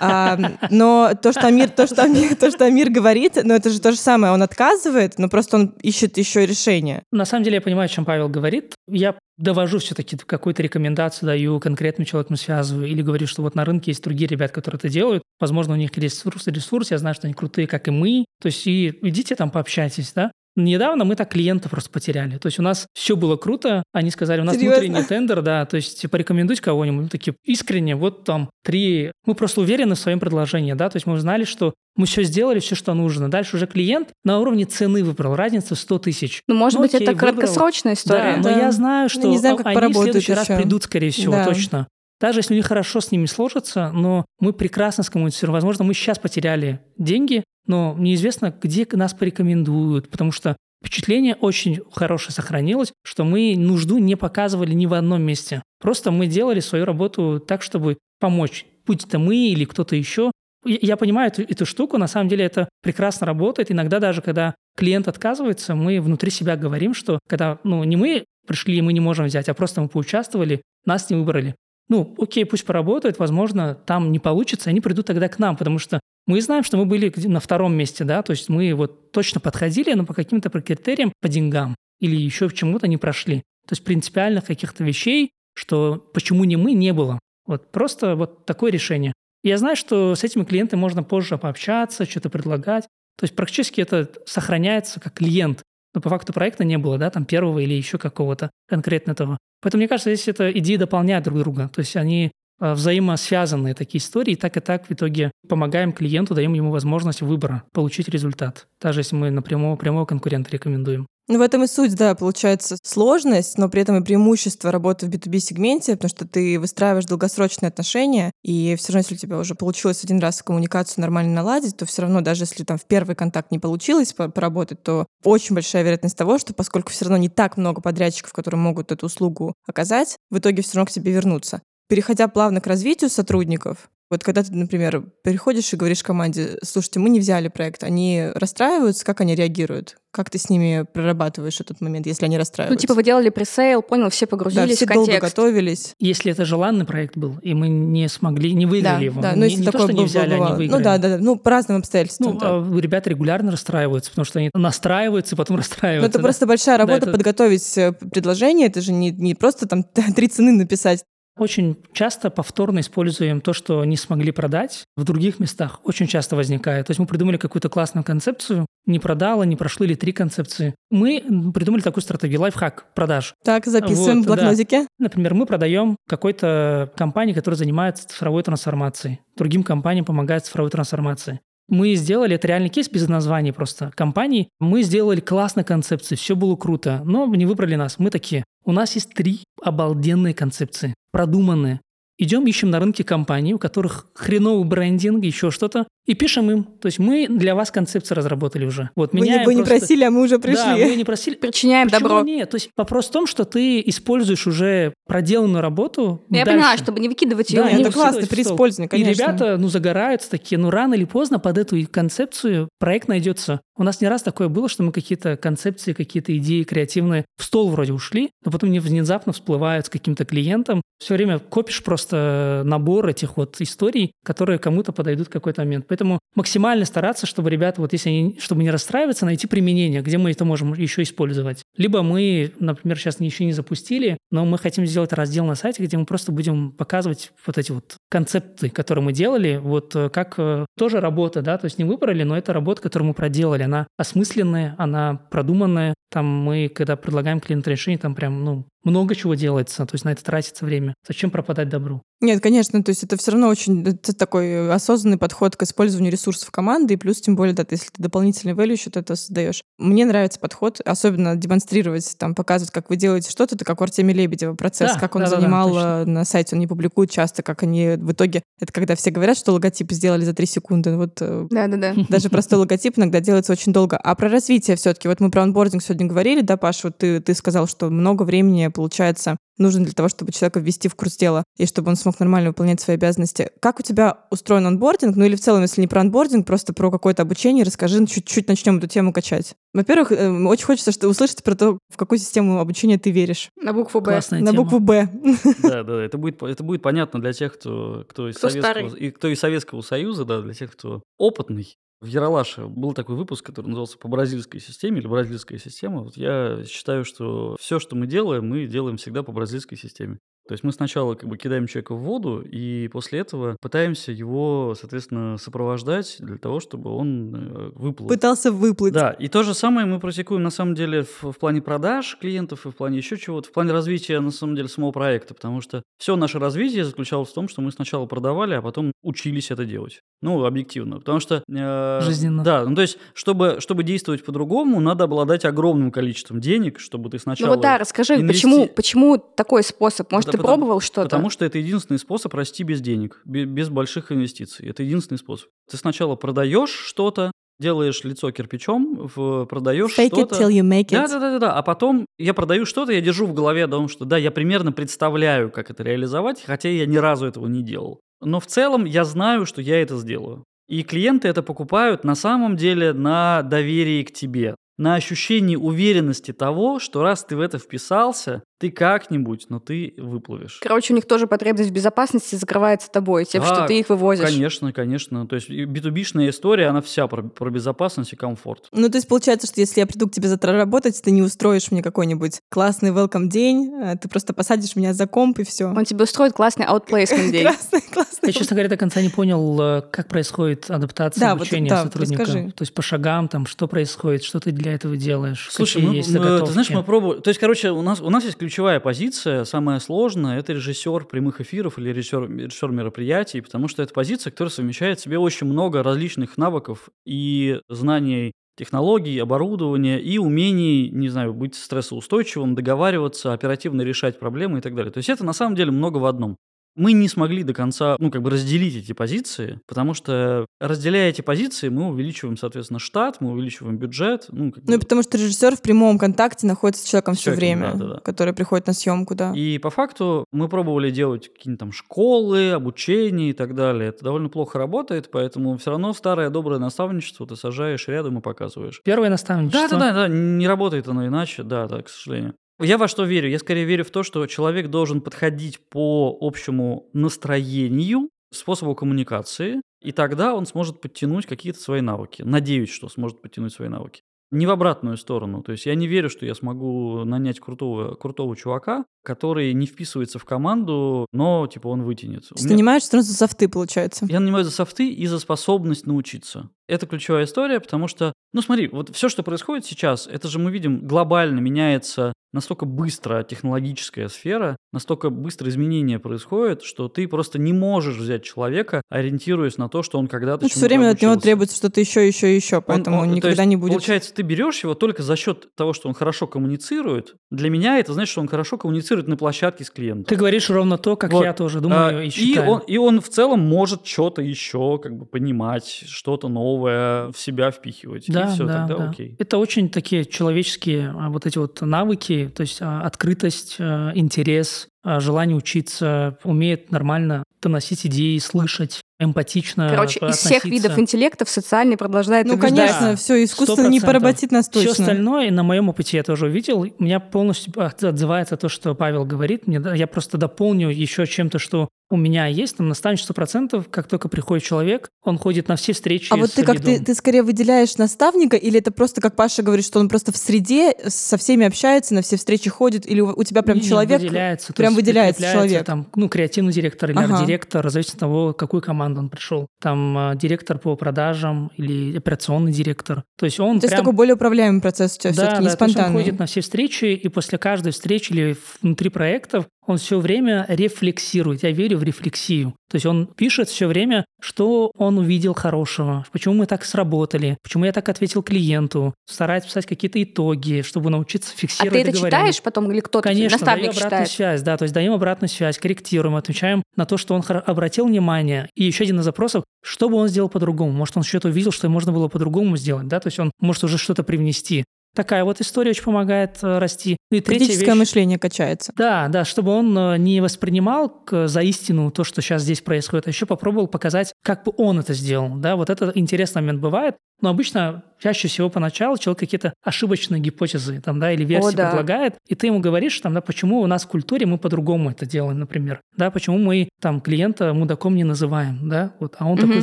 А, но то, что Амир, то, что Амир, то, что Амир говорит, ну это же то же самое. Он отказывает, но просто он ищет еще решение. На самом деле я понимаю, о чем Павел говорит. Я довожу все-таки какую-то рекомендацию, даю конкретным человеком связываю или говорю, что вот на рынке есть другие ребята, которые это делают. Возможно, у них есть ресурс, ресурс, я знаю, что они крутые, как и мы. То есть и идите там пообщайтесь, да. Недавно мы так клиентов просто потеряли. То есть у нас все было круто. Они сказали, у нас Серьезно? внутренний тендер, да. То есть порекомендуйте кого-нибудь. Мы такие искренне, вот там три... Мы просто уверены в своем предложении, да. То есть мы знали, что мы все сделали, все, что нужно. Дальше уже клиент на уровне цены выбрал. Разница в 100 тысяч. Ну, может Ну, быть, окей, это выбрал. краткосрочная история. Да, но Да. я знаю, Ну, что не знаю, как они в следующий раз ещё. придут, скорее всего, Да. точно. Даже если у них хорошо с ними сложится, но мы прекрасно скоммуницируем. Возможно, мы сейчас потеряли деньги, но неизвестно, где нас порекомендуют, потому что впечатление очень хорошее сохранилось, что мы нужду не показывали ни в одном месте. Просто мы делали свою работу так, чтобы помочь. Будь это мы или кто-то еще. Я понимаю эту, эту штуку, на самом деле это прекрасно работает. Иногда даже, когда клиент отказывается, мы внутри себя говорим, что когда ну, не мы пришли, мы не можем взять, а просто мы поучаствовали, нас не выбрали. Ну, окей, пусть поработают, возможно, там не получится, они придут тогда к нам, потому что мы знаем, что мы были на втором месте, да, то есть мы вот точно подходили, но по каким-то критериям, по деньгам или еще чему-то не прошли. То есть принципиальных каких-то вещей, что почему не мы, не было. Вот просто вот такое решение. Я знаю, что с этими клиентами можно позже пообщаться, что-то предлагать. То есть практически это сохраняется как клиент. Но по факту проекта не было, да, там первого или еще какого-то конкретно этого. Поэтому мне кажется, здесь это идеи дополняют друг друга. То есть они взаимосвязанные такие истории, и так и так в итоге помогаем клиенту, даем ему возможность выбора, получить результат, даже если мы напрямую прямого конкурента рекомендуем. Ну, в этом и суть, да, получается сложность, но при этом и преимущество работы в B2B-сегменте, потому что ты выстраиваешь долгосрочные отношения, и все равно, если у тебя уже получилось один раз коммуникацию нормально наладить, то все равно, даже если там в первый контакт не получилось по- поработать, то очень большая вероятность того, что поскольку все равно не так много подрядчиков, которые могут эту услугу оказать, в итоге все равно к тебе вернутся. Переходя плавно к развитию сотрудников, вот когда ты, например, переходишь и говоришь команде, слушайте, мы не взяли проект, они расстраиваются, как они реагируют? Как ты с ними прорабатываешь этот момент, если они Ну, расстраиваются? типа, вы делали пресейл, понял, все да, погрузились все в долго контекст. готовились. Если это желанный проект был, и мы не смогли, не выиграли Да, его, да, не, ну если не то, такое что не было- взяли, бывало. они выиграли. Ну да, да, да, ну по разным обстоятельствам. Ну, да. а ребята регулярно расстраиваются, потому что они настраиваются и потом Ну, расстраиваются. это да. просто большая работа это- подготовить э, предложение, это же не, не просто там три цены написать. Очень часто повторно используем то, что не смогли продать в других местах. Очень часто возникает. То есть мы придумали какую-то классную концепцию, не продала, не прошло или три концепции. Мы придумали такую стратегию лайфхак продаж. Так, записываем Вот, в блокнотике. Например, мы продаем какой-то компании, которая занимается цифровой трансформацией. Другим компаниям помогает цифровой трансформации. Мы сделали, это реальный кейс без названий просто компании. Мы сделали классные концепции, все было круто, но не выбрали нас. Мы такие, у нас есть три обалденные концепции, продуманные. Идем, ищем на рынке компании, у которых хреновый брендинг, еще что-то, и пишем им. То есть мы для вас концепции разработали уже. Вот, Вы, не, меняем вы не просто- просили, а мы уже Да, пришли. вы не просили. Причиняем Почему добро. нет? То есть вопрос в том, что ты используешь уже проделанную работу Я дальше. понимаю, чтобы не выкидывать ее. Да, Не, не это классно при использовании, конечно. И ребята, ну, загораются такие, ну, рано или поздно под эту концепцию проект найдется. У нас не раз такое было, что мы какие-то концепции, какие-то идеи креативные в стол вроде ушли, но потом они внезапно всплывают с каким-то клиентом. Все время копишь просто набор этих вот историй, которые кому-то подойдут в какой-то момент. Поэтому максимально стараться, чтобы ребята, вот если они, чтобы не расстраиваться, найти применение, где мы это можем еще использовать. Либо мы, например, сейчас еще не запустили, но мы хотим сделать раздел на сайте, где мы просто будем показывать вот эти вот концепты, которые мы делали, вот э, как э, тоже работа, да, то есть не выбрали, но это работа, которую мы проделали, она осмысленная, она продуманная. Там мы, когда предлагаем клиенту решение, там прям, ну, много чего делается, то есть на это тратится время. Зачем пропадать добру? Нет, конечно, то есть это все равно очень это такой осознанный подход к использованию ресурсов команды, и плюс тем более, да, если ты дополнительный value счет это создаешь. Мне нравится подход, особенно демонстрировать, там, показывать, как вы делаете что-то, это как у Артемия Лебедева процесс, Да, как он да-да-да, занимал э, на сайте, он не публикует часто, как они в итоге, это когда все говорят, что логотип сделали за три секунды, вот э, Да-да-да. даже простой логотип иногда делается очень долго. А про развитие все-таки, вот мы про онбординг сегодня говорили, да, Паш, вот ты, ты сказал, что много времени, получается, нужно для того, чтобы человека ввести в курс дела и чтобы он смог нормально выполнять свои обязанности. Как у тебя устроен онбординг? Ну или в целом, если не про онбординг, просто про какое-то обучение, расскажи, чуть-чуть начнем эту тему качать. Во-первых, э, очень хочется что, услышать про то, в какую систему обучения ты веришь. На букву Б. Классная На тема. букву «Б». Да, да, да. Это будет, это будет понятно для тех, кто, кто, из Кто Советского, и кто из Советского Союза, да, для тех, кто опытный. В Яралаше был такой выпуск, который назывался «По бразильской системе» или «Бразильская система». Вот я считаю, что все, что мы делаем, мы делаем всегда по бразильской системе. То есть мы сначала как бы кидаем человека в воду, и после этого пытаемся его, соответственно, сопровождать для того, чтобы он э, выплыл. Пытался выплыть. Да, и то же самое мы практикуем на самом деле в, в плане продаж клиентов и в плане еще чего-то, в плане развития на самом деле самого проекта, потому что все наше развитие заключалось в том, что мы сначала продавали, а потом учились это делать. Ну, объективно, потому что... э, Жизненно. Да, ну то есть, чтобы, чтобы действовать по-другому, надо обладать огромным количеством денег, чтобы ты Ну сначала... вот да, расскажи, инвести- почему, почему такой способ? Может, ты потому- пробовал что-то? Потому что это единственный способ расти без денег, бе- без больших инвестиций. Это единственный способ. Ты сначала продаешь что-то, делаешь лицо кирпичом, в- продаешь Fake it что-то. till you make it. Да, да, да, да, да. А потом я продаю что-то, я держу в голове о том, что да, я примерно представляю, как это реализовать, хотя я ни разу этого не делал. Но в целом я знаю, что я это сделаю. И клиенты это покупают на самом деле на доверии к тебе, на ощущении уверенности того, что раз ты в это вписался, ты как-нибудь, но ты выплывешь. Короче, у них тоже потребность в безопасности закрывается тобой, тем, что Да, ты их вывозишь. Конечно, конечно. То есть и B2B-шная история, она вся про, про безопасность и комфорт. Ну, то есть получается, что если я приду к тебе завтра работать, ты не устроишь мне какой-нибудь классный welcome день, э, ты просто посадишь меня за комп и все. Он тебе устроит классный outplacement день. Классный, классный. Я, честно говоря, до конца не понял, э, как происходит адаптация Да, вот, да, вот сотрудника. расскажи. То есть по шагам, там, что происходит, что ты для этого делаешь, Слушай, какие мы, есть мы- ты заготовки. знаешь, мы пробовали. То есть, короче, у нас, у нас есть ключевая позиция, самая сложная, это режиссер прямых эфиров или режиссер, режиссер мероприятий, потому что это позиция, которая совмещает в себе очень много различных навыков и знаний технологий, оборудования и умений, не знаю, быть стрессоустойчивым, договариваться, оперативно решать проблемы и так далее. То есть это на самом деле много в одном. Мы не смогли до конца, ну, как бы разделить эти позиции, потому что, разделяя эти позиции, мы увеличиваем, соответственно, штат, мы увеличиваем бюджет. Ну, как Ну, и бы- потому что режиссер в прямом контакте находится с человеком С все человеком, время, да, да, да. который приходит на съемку, да. И по факту мы пробовали делать какие-нибудь там школы, обучение и так далее. Это довольно плохо работает, поэтому все равно старое доброе наставничество ты сажаешь рядом и показываешь. Первое наставничество. Да, да, да, да, не работает оно иначе, да, да, к сожалению. Я во что верю? Я скорее верю в то, что человек должен подходить по общему настроению, способу коммуникации, и тогда он сможет подтянуть какие-то свои навыки. Надеюсь, что сможет подтянуть свои навыки. Не в обратную сторону. То есть я не верю, что я смогу нанять крутого, крутого чувака, который не вписывается в команду, но типа он вытянет. То У есть меня- нанимаешь равно за софты, получается. я нанимаю за софты и за способность научиться. Это ключевая история, потому что, ну смотри, вот все, что происходит сейчас, это же мы видим, глобально меняется настолько быстро технологическая сфера, настолько быстро изменения происходят, что ты просто не можешь взять человека, ориентируясь на то, что он когда-то Ну, все время от него обучился. требуется что-то еще, еще, еще, Он- поэтому он- он, то никогда есть, не будет. Получается, ты берешь его только за счет того, что он хорошо коммуницирует. Для меня это значит, что он хорошо коммуницирует на площадке с клиентом. Ты говоришь ровно то, как Вот. я тоже думаю А, и и, считаю. он, и он в целом может что-то еще как бы понимать, что-то новое в себя впихивать. Да, и все, да, тогда да. окей. Это очень такие человеческие а, вот эти вот навыки, то есть а, открытость, а, интерес, желание учиться, умеет нормально доносить идеи, слышать, эмпатично Короче, из всех относиться. видов интеллектов социальный продолжает Ну, побеждать. конечно, все искусственно не 100%. поработит нас Все точно. остальное на моем опыте я тоже увидел. У меня полностью отзывается то, что Павел говорит. Мне, да, я просто дополню еще чем-то, что у меня есть там наставничество процентов, как только приходит человек, он ходит на все встречи А вот ты как ты, ты скорее выделяешь наставника, или это просто, как Паша говорит, что он просто в среде со всеми общается, на все встречи ходит, или у у тебя прям Не, не, человек выделяется, прям есть выделяется человек? Там, ну, креативный директор или Ага. арт-директор, зависит от того, какую команду он пришел. Там а, директор по продажам или операционный директор. То есть он То есть прям... такой более управляемый процесс у тебя да, все-таки не да, то есть он спонтанный. ходит на все встречи, и после каждой встречи или внутри проектов он все время рефлексирует. Я верю в рефлексию. То есть он пишет все время, что он увидел хорошего, почему мы так сработали, почему я так ответил клиенту, старается писать какие-то итоги, чтобы научиться А фиксировать ты это читаешь потом или кто-то, Конечно, наставник даю обратную читает? связь, да, то есть даем обратную связь, корректируем, отвечаем на то, что он обратил внимание. И еще один из запросов, что бы он сделал по-другому? Может, он что-то увидел, что можно было по-другому сделать, да, то есть он может уже что-то привнести. Такая вот история очень помогает э, расти. Ну И Критическое вещь, мышление качается. да, да, чтобы он э, не воспринимал за истину то, что сейчас здесь происходит, а еще попробовал показать, как бы он это сделал. Да, вот это интересный момент бывает. Но обычно, чаще всего поначалу человек какие-то ошибочные гипотезы там, да, или версии да. предлагает, и ты ему говоришь, там, да, почему у нас в культуре мы по-другому это делаем, например. Да, почему мы там клиента мудаком не называем, да, вот, а он Мгм. такую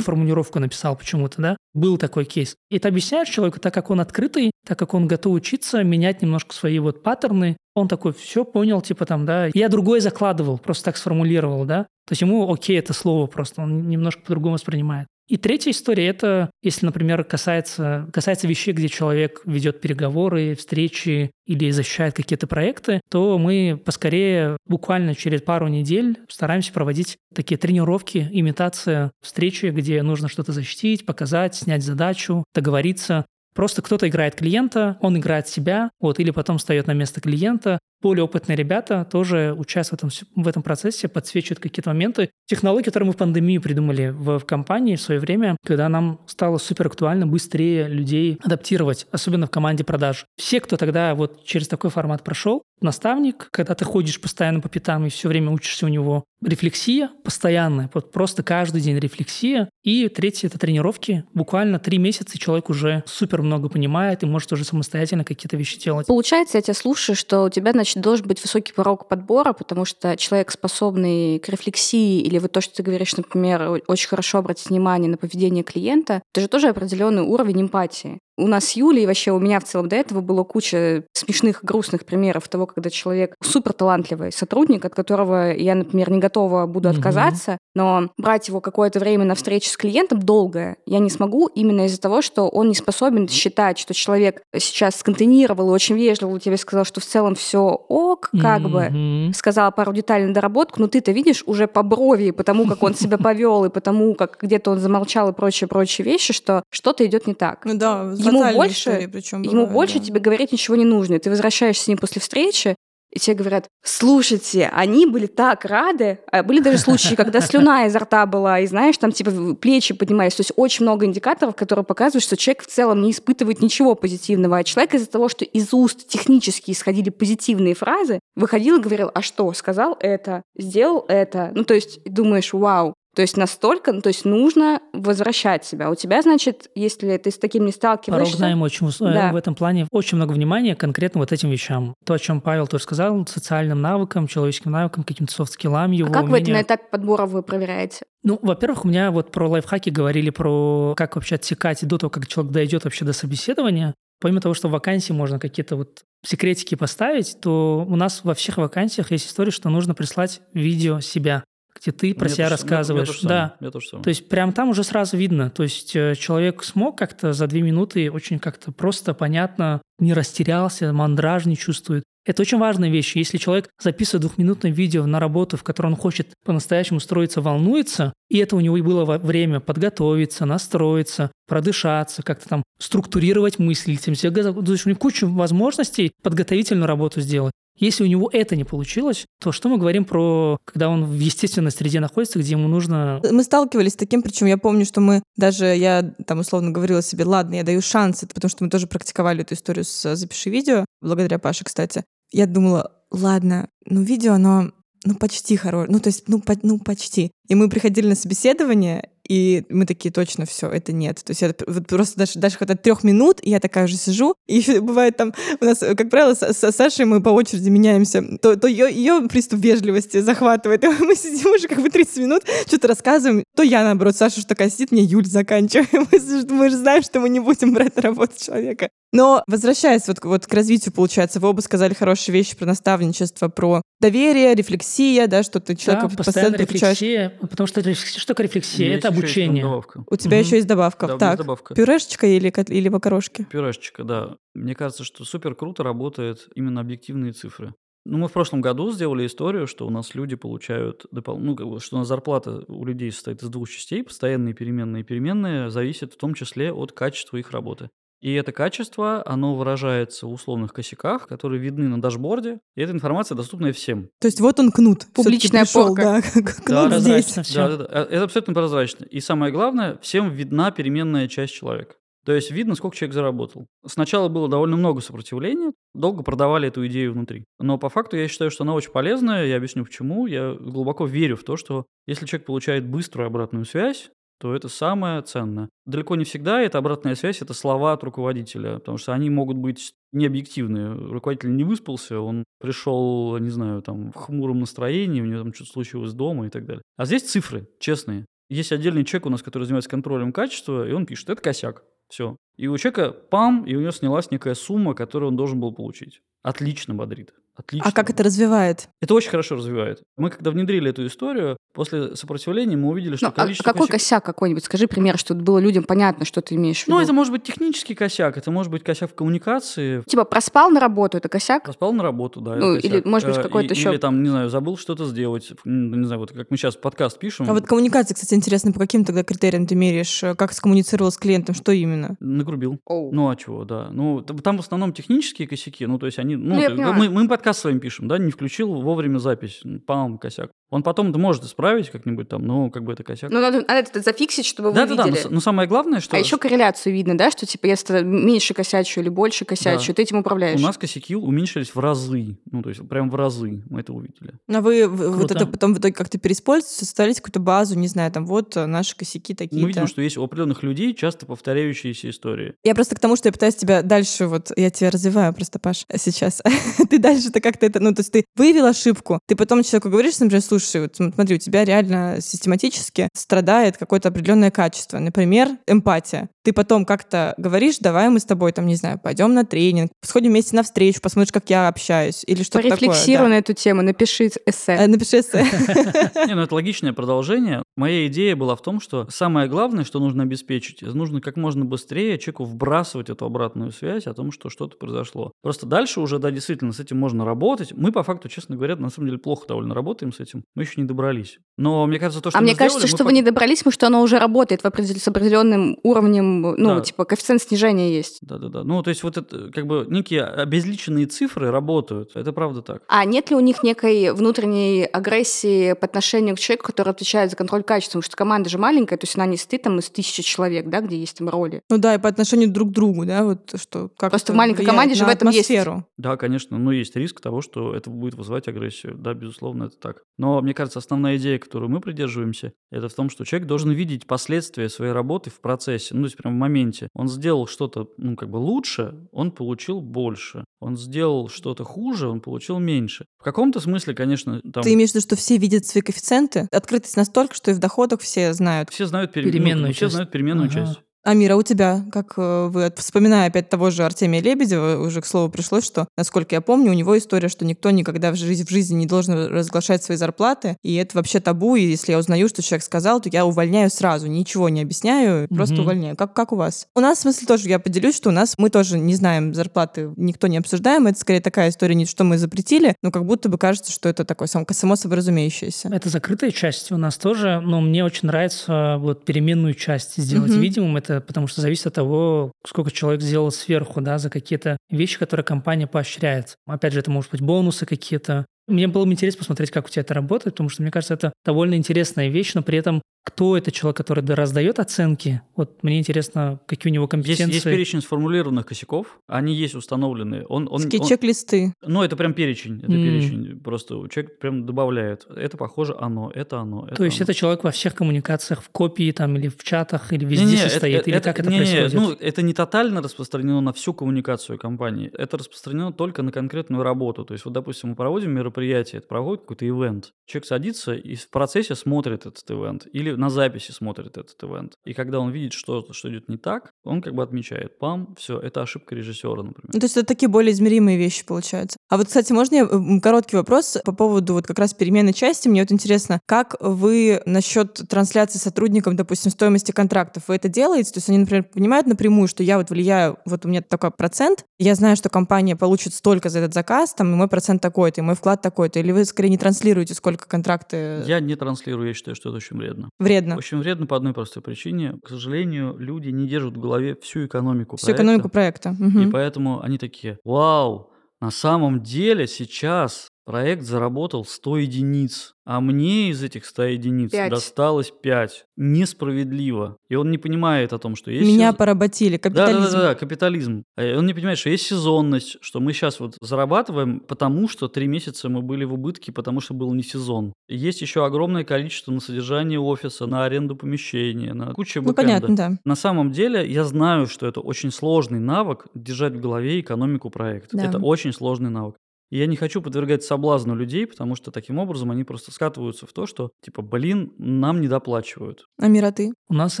формулировку написал почему-то, да. Был такой кейс. И ты объясняешь человеку, так как он открытый, так как он готов учиться, менять немножко свои вот паттерны, он такой, все понял, типа там, да. Я другое закладывал, просто так сформулировал, да. То есть ему окей это слово просто, он немножко по-другому воспринимает. И третья история – это, если, например, касается, касается вещей, где человек ведет переговоры, встречи или защищает какие-то проекты, то мы поскорее, буквально через пару недель, стараемся проводить такие тренировки, имитация встречи, где нужно что-то защитить, показать, снять задачу, договориться. Просто кто-то играет клиента, он играет себя, вот, или потом встает на место клиента. Более опытные ребята тоже участвуют в этом, в этом процессе, подсвечивают какие-то моменты. Технологии, которые мы в пандемию придумали в, в компании в свое время, когда нам стало супер актуально быстрее людей адаптировать, особенно в команде продаж. Все, кто тогда вот через такой формат прошел, наставник, когда ты ходишь постоянно по пятам и все время учишься у него, рефлексия постоянная, вот просто каждый день рефлексия. И третье – это тренировки. Буквально три месяца человек уже супер много понимает и может уже самостоятельно какие-то вещи делать. Получается, я тебя слушаю, что у тебя, значит, должен быть высокий порог подбора, потому что человек, способный к рефлексии, или вот то, что ты говоришь, например, очень хорошо обратить внимание на поведение клиента, это же тоже определенный уровень эмпатии. У нас с Юлей, и вообще у меня в целом до этого было куча смешных, грустных примеров того, когда человек супер талантливый сотрудник, от которого я, например, не готова буду Мгм. отказаться, но брать его какое-то время на встречу с клиентом долгое я не смогу именно из-за того, что он не способен считать, что человек сейчас сконтейнировал и очень вежливо тебе сказал, что в целом все ок, как бы Мгм. сказала пару деталей на доработку, но ты-то видишь уже по брови, потому как он себя повел, и потому как где-то он замолчал и прочие-прочие вещи, что что-то идет не так. Ну да, Ему больше- истории причем Ему бывают, больше да. тебе говорить ничего не нужно. И ты возвращаешься с ним после встречи, и тебе говорят, слушайте, они были так рады. А были даже случаи, когда слюна изо рта была, и знаешь, там типа плечи поднимались. То есть очень много индикаторов, которые показывают, что человек в целом не испытывает ничего позитивного. А человек из-за того, что из уст технически исходили позитивные фразы, выходил и говорил, а что, сказал это, сделал это. Ну, то есть думаешь, вау, то есть настолько, ну, то есть нужно возвращать себя. У тебя, значит, если ты с таким не Порог сталкиваешься... знаем очень э, Да. в этом плане очень много внимания конкретно вот этим вещам. То, о чем Павел тоже сказал, социальным навыкам, человеческим навыкам, каким-то софт-скиллам, его А как вы это на этапе подбора вы проверяете? Ну, во-первых, у меня вот про лайфхаки говорили про как вообще отсекать до того, как человек дойдет вообще до собеседования. Помимо того, что в вакансии можно какие-то вот секретики поставить, то у нас во всех вакансиях есть история, что нужно прислать видео себя, где ты про Мне себя то же- мне- мне рассказываешь. то да. мне то. То есть прям там уже сразу видно. То есть э, человек смог как-то за две минуты очень как-то просто, понятно, не растерялся, мандраж не чувствует. Это очень важная вещь. Если человек записывает двухминутное видео на работу, в которой он хочет по-настоящему устроиться, волнуется, и это у него и было время подготовиться, настроиться, продышаться, как-то там структурировать мысли, то есть у него куча возможностей подготовительную работу сделать. Если у него это не получилось, то что мы говорим про, когда он в естественной среде находится, где ему нужно Мы сталкивались с таким, причем я помню, что мы даже, я там условно говорила себе, ладно, я даю шанс, это потому что мы тоже практиковали эту историю с «Запиши видео», благодаря Паше, кстати. Я думала, ладно, ну видео, оно ну, почти хорошее, ну, то есть, ну, по- ну, почти. И мы приходили на собеседование, И мы такие, точно, все, это нет. То есть это вот просто даже, даже хватает трех минут, я такая уже сижу. И бывает там, у нас, как правило, с, с Сашей мы по очереди меняемся. То, то ее, ее приступ вежливости захватывает. И мы сидим уже как бы 30 минут, что-то рассказываем. То я, наоборот, Саша что такая сидит, мне Юль заканчиваем. Мы, мы же знаем, что мы не будем брать на работу человека. Но возвращаясь вот, вот к развитию, получается, вы оба сказали хорошие вещи про наставничество, про доверие, рефлексия, да, что ты человека Да, постоянно постоянно рефлексия, потому что это, что такое рефлексия? Это есть там обучение. добавка. У тебя Мгм. еще есть добавка. Да, так, добавка. пюрешечка или, или макарошки? Пюрешечка, да. Мне кажется, что супер круто работает именно объективные цифры. Ну, мы в прошлом году сделали историю, что у нас люди получают допол- ну, как бы, что у нас зарплата у людей состоит из двух частей, постоянные переменные. Переменные зависят в том числе от качества их работы. И это качество, оно выражается в условных косяках, которые видны на дашборде, и эта информация доступна всем. То есть вот он кнут. Публичная пришел, порка. Да, кнут здесь. прозрачно всё. Да, да, да. Это абсолютно прозрачно. И самое главное, всем видна переменная часть человека. То есть видно, сколько человек заработал. Сначала было довольно много сопротивления, долго продавали эту идею внутри. Но по факту я считаю, что она очень полезная, я объясню почему. Я глубоко верю в то, что если человек получает быструю обратную связь, то это самое ценное. Далеко не всегда эта обратная связь – это слова от руководителя, потому что они могут быть необъективные. Руководитель не выспался, он пришел, не знаю, там, в хмуром настроении, у него там что-то случилось дома и так далее. А здесь цифры честные. Есть отдельный человек у нас, который занимается контролем качества, и он пишет, это косяк, все. И у человека пам, и у него снялась некая сумма, которую он должен был получить. Отлично бодрит. Отлично. А как это развивает? Это очень хорошо развивает. Мы когда внедрили эту историю, после сопротивления мы увидели, что Ну, а количество какой косяк- косяк какой-нибудь? Скажи пример, чтобы было людям понятно, что ты имеешь в виду. Ну, это может быть технический косяк, это может быть косяк в коммуникации. Типа проспал на работу, это косяк? Проспал на работу, да. это Ну, косяк. или, может быть, Э, какой-то ещё- Или там, не знаю, забыл что-то сделать. Не знаю, вот как мы сейчас подкаст пишем. А вот коммуникация, кстати, интересно, по каким тогда критериям ты меряешь? Э, Как скоммуницировал с клиентом? Что именно? Нагрубил. Оу. Ну а чего, да. Ну, там в основном технические косяки. Ну, то есть они. Ну, Ну, мы, мы подкаст с вами пишем, да, не включил вовремя запись. Пам, косяк. Он потом может исправить как-нибудь там, но как бы это косяк. Ну, надо, надо это зафиксить, чтобы вы да, да, да. Но, видели. но самое главное, что А еще корреляцию видно, да, что типа если ты меньше косячу или больше косячу, Да. ты этим управляешь. у нас косяки уменьшились в разы. Ну, то есть прям в разы мы это увидели. А вы в- вот Круто. это потом в итоге как-то переиспользуете, составляете какую-то базу, не знаю, там вот э, наши косяки такие-то. Мы видим, что есть у определенных людей часто повторяющиеся истории. Я просто к тому, что я пытаюсь тебя дальше, вот я тебя развиваю просто, Паш, сейчас. ты как-то это, ну, то есть ты выявил ошибку, ты потом человеку говоришь, например, слушай, вот см- смотри, у тебя реально систематически страдает какое-то определенное качество, например, эмпатия. Ты потом как-то говоришь, давай мы с тобой, там, не знаю, пойдем на тренинг, сходим вместе на встречу, посмотришь, как я общаюсь, или что-то такое. Порефлексируй да. на эту тему, напиши эссе. Э, Напиши эссе. Не, ну это логичное продолжение. Моя идея была в том, что самое главное, что нужно обеспечить, нужно как можно быстрее человеку вбрасывать эту обратную связь о том, что что-то произошло. Просто дальше уже, да, действительно, с этим можно работать. Мы, по факту, честно говоря, на самом деле плохо довольно работаем с этим. Мы еще не добрались. Но мне кажется, то, что А мы мне кажется, сделали, мы что вы пок- не добрались, потому что оно уже работает в определ- с определенным уровнем, ну, Да. типа, коэффициент снижения есть. Да-да-да. Ну, то есть вот это, как бы, некие обезличенные цифры работают. Это правда так. А нет ли у них некой внутренней агрессии по отношению к человеку, который отвечает за контроль качества? Потому что команда же маленькая, то есть она не стоит там из тысячи человек, да, где есть там роли. Ну да, и по отношению друг к другу, да, вот что как Просто в маленькой команде же в этом есть- атмосферу. Да, конечно, но есть риск того, что это будет вызывать агрессию. Да, безусловно, это так. Но мне кажется, основная идея, которую мы придерживаемся, это в том, что человек должен видеть последствия своей работы в процессе, ну, то есть прям в моменте. Он сделал что-то, ну, как бы лучше, он получил больше. Он сделал что-то хуже, он получил меньше. В каком-то смысле, конечно, там... Ты имеешь в виду, что все видят свои коэффициенты? Открытость настолько, что и в доходах все знают. Все знают, пере- ну, Переменную все часть. знают переменную Ага. часть. Амира, у тебя, как э, вы, вспоминая опять того же Артемия Лебедева, уже к слову пришлось, что, насколько я помню, у него история, что никто никогда в жизни, в жизни не должен разглашать свои зарплаты, и это вообще табу, и если я узнаю, что человек сказал, то я увольняю сразу, ничего не объясняю, просто Мгм. увольняю. Как, как у вас? У нас, в смысле, тоже я поделюсь, что у нас, мы тоже не знаем зарплаты, никто не обсуждаем, это скорее такая история, не что мы запретили, но как будто бы кажется, что это такое само, само собой разумеющееся. Это закрытая часть у нас тоже, но мне очень нравится вот переменную часть сделать Мгм. видимым. Это потому что зависит от того, сколько человек сделал сверху, да, за какие-то вещи, которые компания поощряет. Опять же, это может быть бонусы какие-то. Мне было бы интересно посмотреть, как у тебя это работает, потому что, мне кажется, это довольно интересная вещь, но при этом кто это человек, который раздает оценки. Вот мне интересно, какие у него компетенции. Есть, есть перечень сформулированных косяков, они есть установленные. Он, он, Такие чек-листы. Ну, это прям перечень, это mm. перечень. Просто человек прям добавляет. Это похоже оно, это оно. Это То есть оно. это человек во всех коммуникациях, в копии там или в чатах, или везде не, не, состоит, это, или это, как это не, происходит? Не, ну, это не тотально распространено на всю коммуникацию компании. Это распространено только на конкретную работу. То есть вот, допустим, мы проводим мероприятие, это проводит какой-то ивент. Человек садится и в процессе смотрит этот ивент или на записи смотрит этот ивент. И когда он видит что-то, что идет не так, он как бы отмечает, пам, все, это ошибка режиссера, например. Ну, то есть это такие более измеримые вещи получаются. А вот, кстати, можно я короткий вопрос по поводу вот как раз переменной части? Мне вот интересно, как вы насчет трансляции сотрудникам, допустим, стоимости контрактов, вы это делаете? То есть они, например, понимают напрямую, что я вот влияю, вот у меня такой процент, я знаю, что компания получит столько за этот заказ, там, и мой процент такой-то, и мой вклад такой-то, или вы скорее не транслируете, сколько контракты? Я не транслирую, я считаю, что это очень вредно. Вредно? Очень вредно по одной простой причине. К сожалению, люди не держат в голове всю экономику всю проекта. экономику проекта. Угу. И поэтому они такие, вау, на самом деле сейчас проект заработал 100 единиц а мне из этих 100 единиц 5. досталось 5. Несправедливо. И он не понимает о том, что есть... Меня сез... поработили. Капитализм. Да-да-да, капитализм. А он не понимает, что есть сезонность, что мы сейчас вот зарабатываем, потому что три месяца мы были в убытке, потому что был не сезон. Есть еще огромное количество на содержание офиса, на аренду помещения, на кучу Ну, понятно, да. На самом деле, я знаю, что это очень сложный навык держать в голове экономику проекта. Да. Это очень сложный навык. И я не хочу подвергать соблазну людей, потому что таким образом они просто скатываются в то, что типа, блин, нам не доплачивают. А Мира, У нас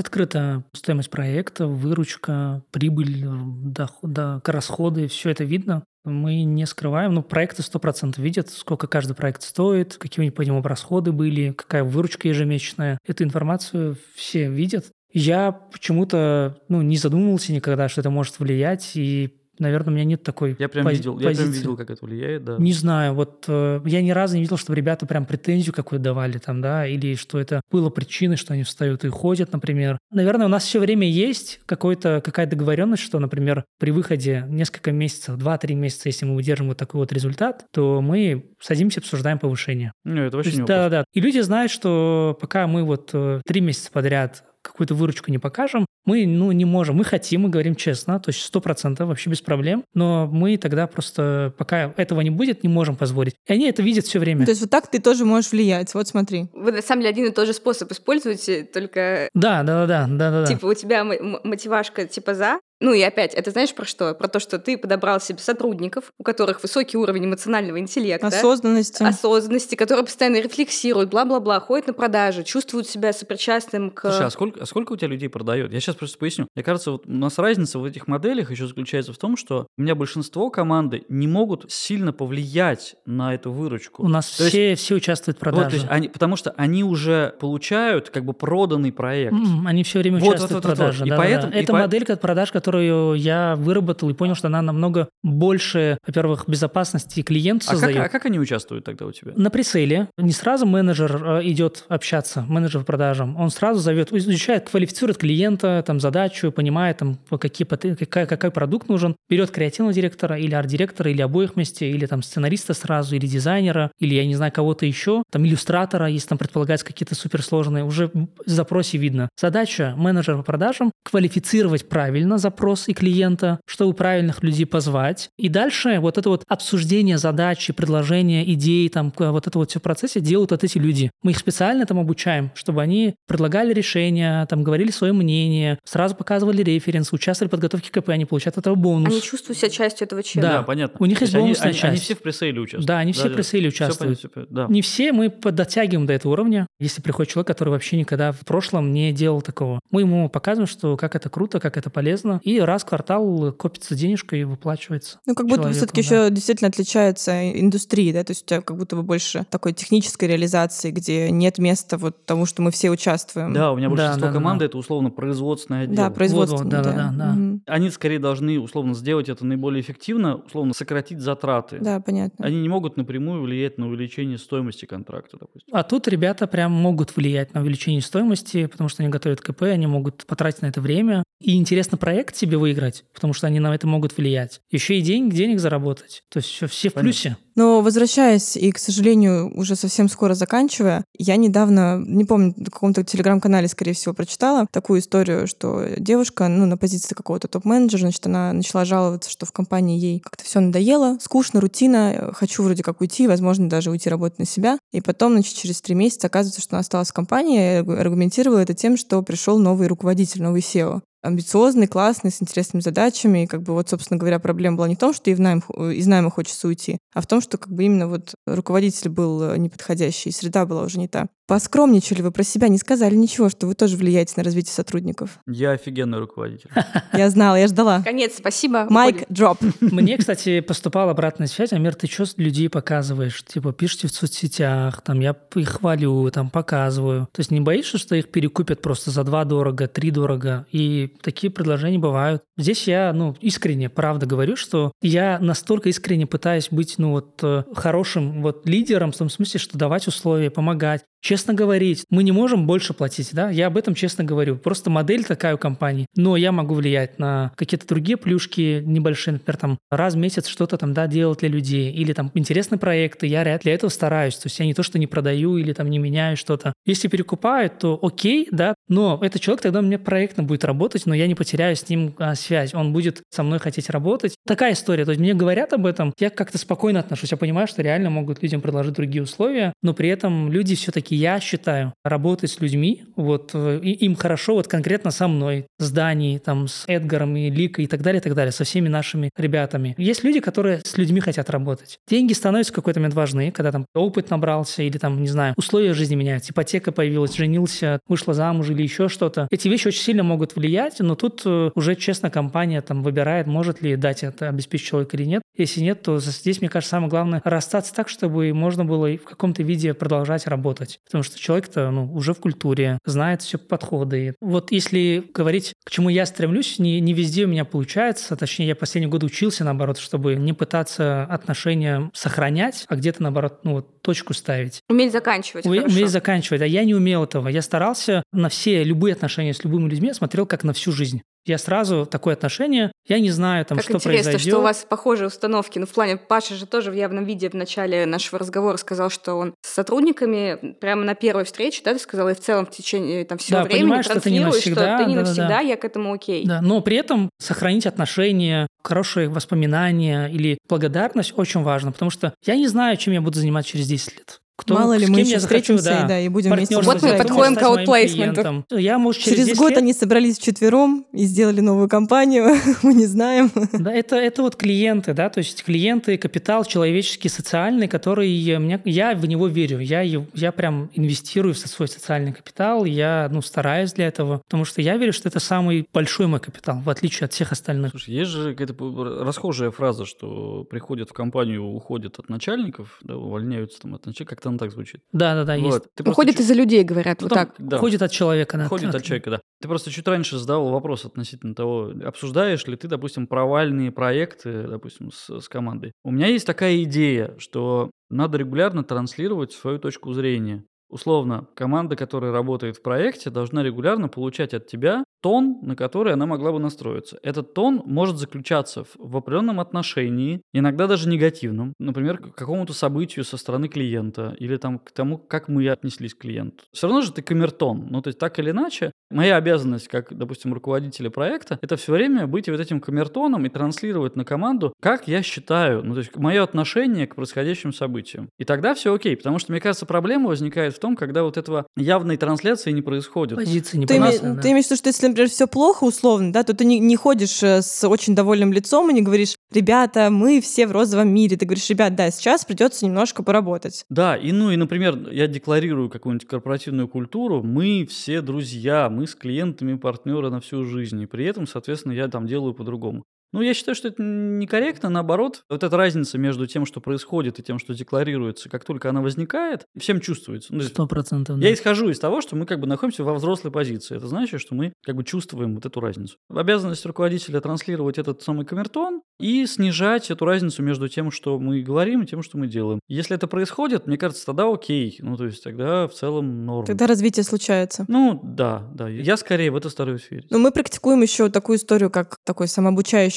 открыта стоимость проекта, выручка, прибыль, доход, да, расходы, все это видно. Мы не скрываем, но проекты 100% видят, сколько каждый проект стоит, какие у них по нему расходы были, какая выручка ежемесячная. Эту информацию все видят. Я почему-то ну, не задумывался никогда, что это может влиять, и наверное, у меня нет такой я прям пози- видел, позиции. Я прям видел, как это влияет, да. Не знаю, вот э, я ни разу не видел, чтобы ребята прям претензию какую-то давали там, да, или что это было причиной, что они встают и ходят, например. Наверное, у нас все время есть какой-то, какая-то договоренность, что, например, при выходе несколько месяцев, 2-3 месяца, если мы выдержим вот такой вот результат, то мы садимся, обсуждаем повышение. Ну, это вообще есть, не да, да. И люди знают, что пока мы вот э, три месяца подряд какую-то выручку не покажем, мы ну, не можем. Мы хотим, мы говорим честно, то есть сто процентов вообще без проблем, но мы тогда просто, пока этого не будет, не можем позволить. И они это видят все время. То есть вот так ты тоже можешь влиять, вот смотри. Вы на самом деле один и тот же способ используете, только... Да, да, да, да, да. Типа у тебя мотивашка типа за, ну и опять, это знаешь про что? Про то, что ты подобрал себе сотрудников, у которых высокий уровень эмоционального интеллекта. Осознанности. Осознанности, которые постоянно рефлексируют, бла-бла-бла, ходят на продажи, чувствуют себя сопричастным к... Слушай, а сколько, а сколько у тебя людей продает? Я сейчас просто поясню. Мне кажется, вот у нас разница в этих моделях еще заключается в том, что у меня большинство команды не могут сильно повлиять на эту выручку. У нас то все, есть, все участвуют в продаже. Вот, то есть они, потому что они уже получают как бы проданный проект. Mm, они все время вот, участвуют вот, в продаже. Вот, вот. Да, и поэтому, да. Это и модель по... продаж, которая которую я выработал и понял, что она намного больше, во-первых, безопасности клиенту а создает. Как, а как они участвуют тогда у тебя? На пресейле не сразу менеджер э, идет общаться, менеджер по продажам. Он сразу зовет, изучает, квалифицирует клиента, там, задачу, понимает, там, какие, какой, какой продукт нужен, берет креативного директора или арт-директора, или обоих вместе, или там сценариста сразу, или дизайнера, или, я не знаю, кого-то еще, там, иллюстратора, если там предполагается какие-то суперсложные, уже в запросе видно. Задача менеджера по продажам – квалифицировать правильно запрос и клиента, чтобы правильных людей позвать. И дальше вот это вот обсуждение задачи, предложения, идей, там вот это вот все в процессе делают вот эти люди. Мы их специально там обучаем, чтобы они предлагали решения, там говорили свое мнение, сразу показывали референс, участвовали в подготовке КП, они получают от этого бонус. Они чувствуют себя частью этого чела. Да, да понятно. У них есть бонусная они, часть. Они, все в пресейле участвуют. Да, они все да, в пресейле участвуют. Все понятно, все, да. Не все мы дотягиваем до этого уровня. Если приходит человек, который вообще никогда в прошлом не делал такого, мы ему показываем, что как это круто, как это полезно, и раз в квартал копится денежка и выплачивается. Ну, как будто бы все-таки да. еще действительно отличается индустрия, да, то есть у тебя как будто бы больше такой технической реализации, где нет места вот тому, что мы все участвуем. Да, у меня большинство да, да, команды да. это условно производственное отдел. Да, производство. Вот, вот, да, да, да, да. Угу. Они скорее должны условно сделать это наиболее эффективно, условно сократить затраты. Да, понятно. Они не могут напрямую влиять на увеличение стоимости контракта, допустим. А тут ребята прям могут влиять на увеличение стоимости, потому что они готовят КП, они могут потратить на это время. И интересно проект себе выиграть, потому что они на это могут влиять. Еще и денег, денег заработать. То есть все, все в плюсе. Но возвращаясь и, к сожалению, уже совсем скоро заканчивая, я недавно, не помню, в каком-то телеграм-канале, скорее всего, прочитала такую историю, что девушка, ну, на позиции какого-то топ-менеджера, значит, она начала жаловаться, что в компании ей как-то все надоело, скучно, рутина, хочу вроде как уйти, возможно, даже уйти работать на себя. И потом, значит, через три месяца оказывается, что она осталась в компании, и аргументировала это тем, что пришел новый руководитель, новый SEO амбициозный, классный, с интересными задачами. И как бы вот, собственно говоря, проблема была не в том, что и в найм, из найма хочется уйти, а в том, что как бы именно вот руководитель был э, неподходящий, среда была уже не та. Поскромничали вы про себя, не сказали ничего, что вы тоже влияете на развитие сотрудников. Я офигенный руководитель. Я знала, я ждала. Конец, спасибо. Майк, дроп. Мне, кстати, поступала обратная связь. Амир, ты что людей показываешь? Типа, пишите в соцсетях, там, я их хвалю, там, показываю. То есть не боишься, что их перекупят просто за два дорого, три дорого? И такие предложения бывают. Здесь я, ну, искренне, правда говорю, что я настолько искренне пытаюсь быть, ну, вот, э, хорошим вот лидером, в том смысле, что давать условия, помогать, честно говорить. Мы не можем больше платить, да? Я об этом честно говорю. Просто модель такая у компании. Но я могу влиять на какие-то другие плюшки небольшие, например, там, раз в месяц что-то там, да, делать для людей. Или там интересные проекты. Я для этого стараюсь. То есть я не то, что не продаю или там не меняю что-то. Если перекупают, то окей, да, но этот человек тогда мне проектно будет работать, но я не потеряю с ним а, связь. Он будет со мной хотеть работать. Такая история. То есть мне говорят об этом, я как-то спокойно отношусь. Я понимаю, что реально могут людям предложить другие условия, но при этом люди все-таки, я считаю, работать с людьми, вот э, и им хорошо, вот конкретно со мной, с Данией, там, с Эдгаром и Ликой и так далее, и так далее, со всеми нашими ребятами. Есть люди, которые с людьми хотят работать. Деньги становятся в какой-то момент важны, когда там опыт набрался или там, не знаю, условия жизни меняются, ипотека появилась, женился, вышла замуж или еще что-то. Эти вещи очень сильно могут влиять, но тут э, уже честно компания там выбирает, может ли дать это, обеспечить человека или нет. Если нет, то здесь, мне кажется, самое главное расстаться так, чтобы можно было в каком-то виде продолжать работать. Потому что человек-то ну, уже в культуре, знает все подходы. Вот если говорить, к чему я стремлюсь, не, не везде у меня получается. Точнее, я последние годы учился, наоборот, чтобы не пытаться отношения сохранять, а где-то, наоборот, ну, вот, точку ставить. Уметь заканчивать. У, уметь заканчивать. А я не умел этого. Я старался на все любые отношения с любыми людьми, смотрел как на всю жизнь. Я сразу такое отношение, я не знаю, там, как что интересно, произойдет. что у вас похожие установки. Ну, в плане, Паша же тоже в явном виде в начале нашего разговора сказал, что он с сотрудниками прямо на первой встрече, да, ты сказал, и в целом в течение там, всего Да, времени что это не навсегда, что ты не да-да-да. навсегда, я к этому окей. Да, но при этом сохранить отношения, хорошие воспоминания или благодарность очень важно, потому что я не знаю, чем я буду заниматься через 10 лет. Кто, Мало ли мы еще я захочу, встретимся да, и, да, и будем вместе Вот мы подходим к аутплейсменту. Я, может, через, Через 10 год лет- они собрались вчетвером и сделали новую компанию, мы не знаем. Да, это, это вот клиенты, да, то есть клиенты, капитал человеческий, социальный, который мне, я в него верю, я, я прям инвестирую в свой социальный капитал, я, ну, стараюсь для этого, потому что я верю, что это самый большой мой капитал, в отличие от всех остальных. Слушай, есть же какая-то расхожая фраза, что приходят в компанию, уходят от начальников, да, увольняются там от начальников, как-то она так звучит. Да-да-да, есть. Вот. Ты просто Уходит чуть- из-за людей, говорят, ну, вот там, так. да, Уходит от человека. да, Уходит от- от человека, да. Ты просто чуть раньше задавал вопрос относительно того, обсуждаешь ли ты, допустим, провальные проекты, допустим, с, с командой. У меня есть такая идея, что надо регулярно транслировать свою точку зрения. Условно, команда, которая работает в проекте, должна регулярно получать от тебя тон, на который она могла бы настроиться. Этот тон может заключаться в, определенном отношении, иногда даже негативном, например, к какому-то событию со стороны клиента или там к тому, как мы отнеслись к клиенту. Все равно же ты камертон. Ну, то есть так или иначе, моя обязанность, как, допустим, руководителя проекта, это все время быть вот этим камертоном и транслировать на команду, как я считаю, ну, то есть мое отношение к происходящим событиям. И тогда все окей, потому что, мне кажется, проблема возникает в том, когда вот этого явной трансляции не происходит. Позиции Ты, име- непонятные, да. ты имеешь в виду, что если, например, все плохо условно, да, то ты не, не ходишь э, с очень довольным лицом и не говоришь, ребята, мы все в розовом мире. Ты говоришь, ребят, да, сейчас придется немножко поработать. Да, и ну и, например, я декларирую какую-нибудь корпоративную культуру, мы все друзья, мы с клиентами партнеры на всю жизнь, и при этом, соответственно, я там делаю по-другому. Ну, я считаю, что это некорректно, наоборот. Вот эта разница между тем, что происходит, и тем, что декларируется, как только она возникает, всем чувствуется. Ну, Сто процентов, да. я исхожу из того, что мы как бы находимся во взрослой позиции. Это значит, что мы как бы чувствуем вот эту разницу. Обязанность руководителя транслировать этот самый камертон и снижать эту разницу между тем, что мы говорим, и тем, что мы делаем. Если это происходит, мне кажется, тогда окей. Ну, то есть тогда в целом норм. Тогда развитие случается. Ну, да, да. Я скорее в это стараюсь верить. Но мы практикуем еще такую историю, как такой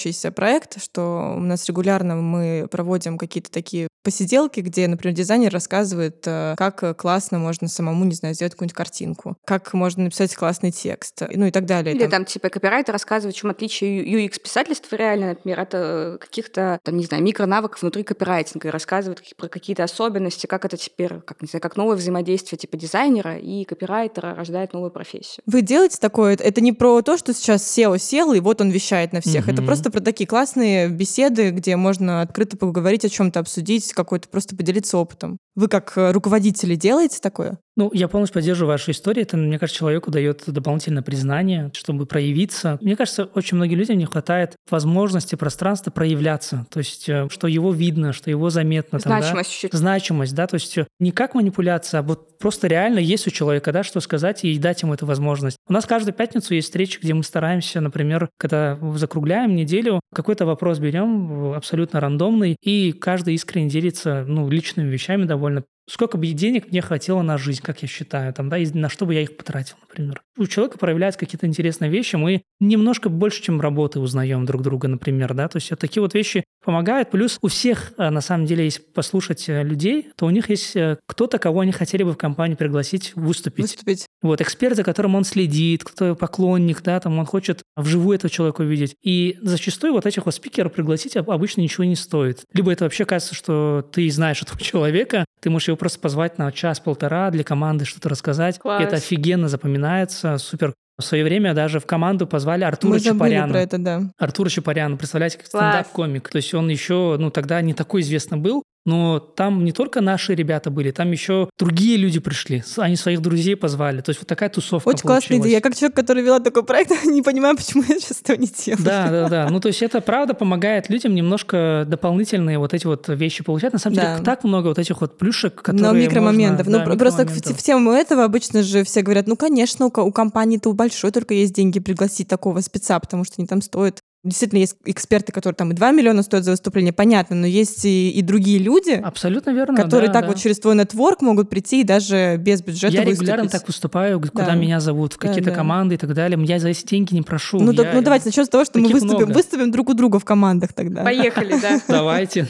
самообучающийся проект, что у нас регулярно мы проводим какие-то такие посиделки, где, например, дизайнер рассказывает, э, как классно можно самому, не знаю, сделать какую-нибудь картинку, как можно написать классный текст, ну и так далее. Или там, там типа копирайтер рассказывает, в чем отличие UX-писательства реально, например, это каких-то, там, не знаю, микронавыков внутри копирайтинга, и рассказывает про какие-то особенности, как это теперь, как, не знаю, как новое взаимодействие типа дизайнера и копирайтера рождает новую профессию. Вы делаете такое? Это не про то, что сейчас SEO сел, и вот он вещает на всех. Mm-hmm. Это просто про такие классные беседы, где можно открыто поговорить о чем-то, обсудить какой-то, просто поделиться опытом. Вы как э, руководители делаете такое? Ну, я полностью поддерживаю вашу историю. Это, мне кажется, человеку дает дополнительное признание, чтобы проявиться. Мне кажется, очень многим людям не хватает возможности, пространства проявляться. То есть, э, что его видно, что его заметно. Значимость там, да? Значимость, да. То есть, э, не как манипуляция, а вот просто реально есть у человека, да, что сказать и дать ему эту возможность. У нас каждую пятницу есть встречи, где мы стараемся, например, когда закругляем неделю, какой-то вопрос берем абсолютно рандомный, и каждый искренне делится ну, личными вещами довольно сколько бы денег мне хватило на жизнь, как я считаю, там, да, и на что бы я их потратил, например. У человека проявляются какие-то интересные вещи, мы немножко больше, чем работы узнаем друг друга, например, да, то есть вот такие вот вещи помогают. Плюс у всех, э, на самом деле, если послушать э, людей, то у них есть э, кто-то, кого они хотели бы в компании пригласить выступить. Выступить. Вот, эксперт, за которым он следит, кто поклонник, да, там он хочет вживую этого человека увидеть. И зачастую вот этих вот спикеров пригласить обычно ничего не стоит. Либо это вообще кажется, что ты знаешь этого человека, ты можешь его просто позвать на час-полтора для команды что-то рассказать. Класс. И это офигенно запоминается, супер в свое время даже в команду позвали Артура Мы Чапаряна. про это, да. Артура Чапаряна, представляете, как стендап-комик. То есть он еще, ну, тогда не такой известный был, но там не только наши ребята были, там еще другие люди пришли. Они своих друзей позвали. То есть вот такая тусовка Очень классная идея. Я как человек, который вела такой проект, не понимаю, почему я сейчас этого не делаю. Да, да, да. Ну, то есть это правда помогает людям немножко дополнительные вот эти вот вещи получать. На самом да. деле так много вот этих вот плюшек, которые Но микромоментов. Можно, ну, да, просто в, в тему этого обычно же все говорят, ну, конечно, у, у компании-то большой только есть деньги пригласить такого спеца, потому что они там стоят Действительно, есть эксперты, которые там и 2 миллиона стоят за выступление, понятно, но есть и, и другие люди, Абсолютно верно, которые да, так да. вот через твой нетворк могут прийти и даже без бюджета Я выступить. регулярно так выступаю, куда да. меня зовут, в какие-то да, команды и так далее. Я за эти деньги не прошу. Ну, я... да, ну давайте начнем с того, что мы выступим, выступим друг у друга в командах тогда. Поехали, да. Давайте.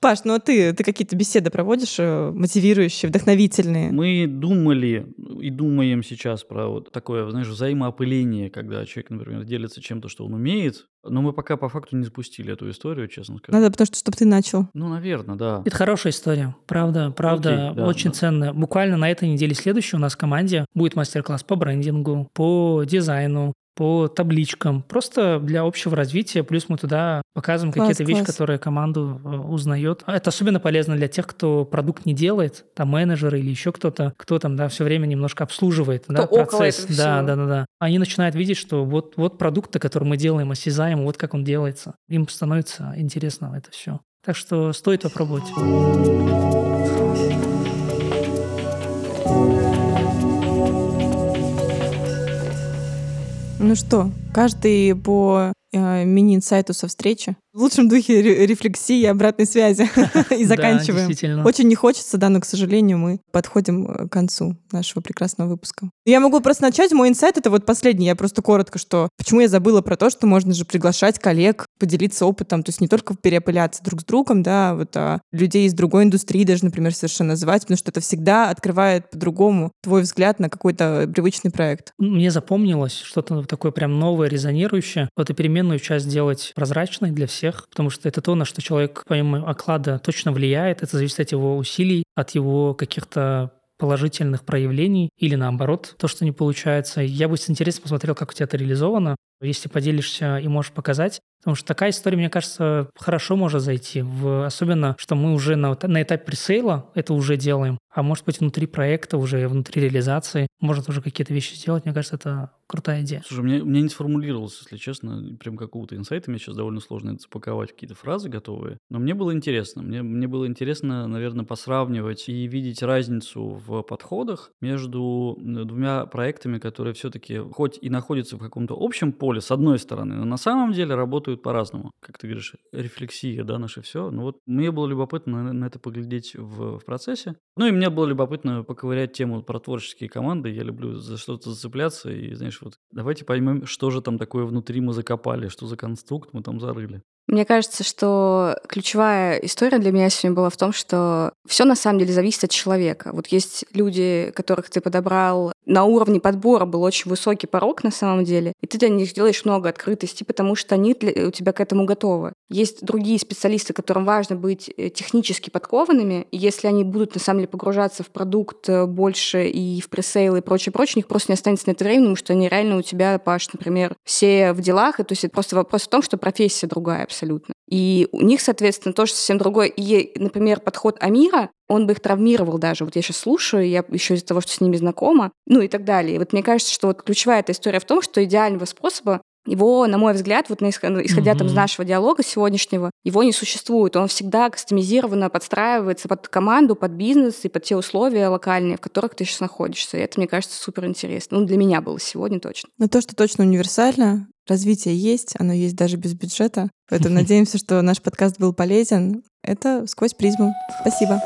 Паш, ну а ты, ты какие-то беседы проводишь э, мотивирующие, вдохновительные? Мы думали и думаем сейчас про вот такое, знаешь, взаимоопыление, когда человек, например, делится чем-то, что он умеет, но мы пока по факту не запустили эту историю, честно сказать. Надо, потому что, чтобы ты начал. Ну, наверное, да. Это хорошая история, правда, правда, Окей, да, очень да. ценная. Буквально на этой неделе следующей у нас в команде будет мастер-класс по брендингу, по дизайну, по табличкам, просто для общего развития, плюс мы туда показываем класс, какие-то вещи, которые команду э, узнает. Это особенно полезно для тех, кто продукт не делает, там менеджеры или еще кто-то, кто там, да, все время немножко обслуживает, кто да, процесс. Да, да, да, да. Они начинают видеть, что вот, вот продукт, который мы делаем, осязаем, вот как он делается. Им становится интересно это все. Так что стоит попробовать. Ну что, каждый по мини-инсайту со встречи в лучшем духе рефлексии и обратной связи и заканчиваем. Очень не хочется, да, но, к сожалению, мы подходим э, к концу нашего прекрасного выпуска. Я могу просто начать. Мой инсайт — это вот последний. Я просто коротко, что почему я забыла про то, что можно же приглашать коллег, поделиться опытом, то есть не только переопыляться друг с другом, да, вот, а людей из другой индустрии даже, например, совершенно звать, потому что это всегда открывает по-другому твой взгляд на какой-то привычный проект. Мне запомнилось что-то такое прям новое, резонирующее. Вот и переменную часть сделать прозрачной для всех, потому что это то, на что человек, помимо оклада, точно влияет. Это зависит от его усилий, от его каких-то положительных проявлений или наоборот, то, что не получается. Я бы с интересом посмотрел, как у тебя это реализовано, если поделишься и можешь показать. Потому что такая история, мне кажется, хорошо может зайти. В, особенно, что мы уже на, на этапе пресейла это уже делаем. А может быть, внутри проекта, уже внутри реализации, можно тоже какие-то вещи сделать. Мне кажется, это крутая идея. Слушай, мне, мне не сформулировалось, если честно, прям какого-то инсайта. Мне сейчас довольно сложно это запаковать, какие-то фразы готовые. Но мне было интересно. Мне, мне было интересно, наверное, посравнивать и видеть разницу в подходах между двумя проектами, которые все-таки хоть и находятся в каком-то общем поле, с одной стороны, но на самом деле работают работают по-разному. Как ты говоришь, рефлексия, да, наше все. Ну вот мне было любопытно на, это поглядеть в, в процессе. Ну и мне было любопытно поковырять тему про творческие команды. Я люблю за что-то зацепляться и, знаешь, вот давайте поймем, что же там такое внутри мы закопали, что за конструкт мы там зарыли. Мне кажется, что ключевая история для меня сегодня была в том, что все на самом деле зависит от человека. Вот есть люди, которых ты подобрал на уровне подбора был очень высокий порог на самом деле, и ты для них делаешь много открытости, потому что они для, у тебя к этому готовы. Есть другие специалисты, которым важно быть э, технически подкованными, и если они будут на самом деле погружаться в продукт э, больше и в пресейл и прочее, прочее, у них просто не останется на это время, потому что они реально у тебя, Паш, например, все в делах, и то есть это просто вопрос в том, что профессия другая абсолютно. И у них, соответственно, тоже совсем другой. И, например, подход Амира, он бы их травмировал даже. Вот я сейчас слушаю, я еще из-за того, что с ними знакома, ну и так далее. И вот мне кажется, что вот ключевая эта история в том, что идеального способа его, на мой взгляд, вот исходя mm-hmm. там из нашего диалога сегодняшнего, его не существует. Он всегда кастомизированно подстраивается под команду, под бизнес и под те условия локальные, в которых ты сейчас находишься. И это, мне кажется, супер интересно. Ну, для меня было сегодня точно. Но то, что точно универсально, развитие есть, оно есть даже без бюджета. Поэтому надеемся, что наш подкаст был полезен. Это «Сквозь призму». Спасибо.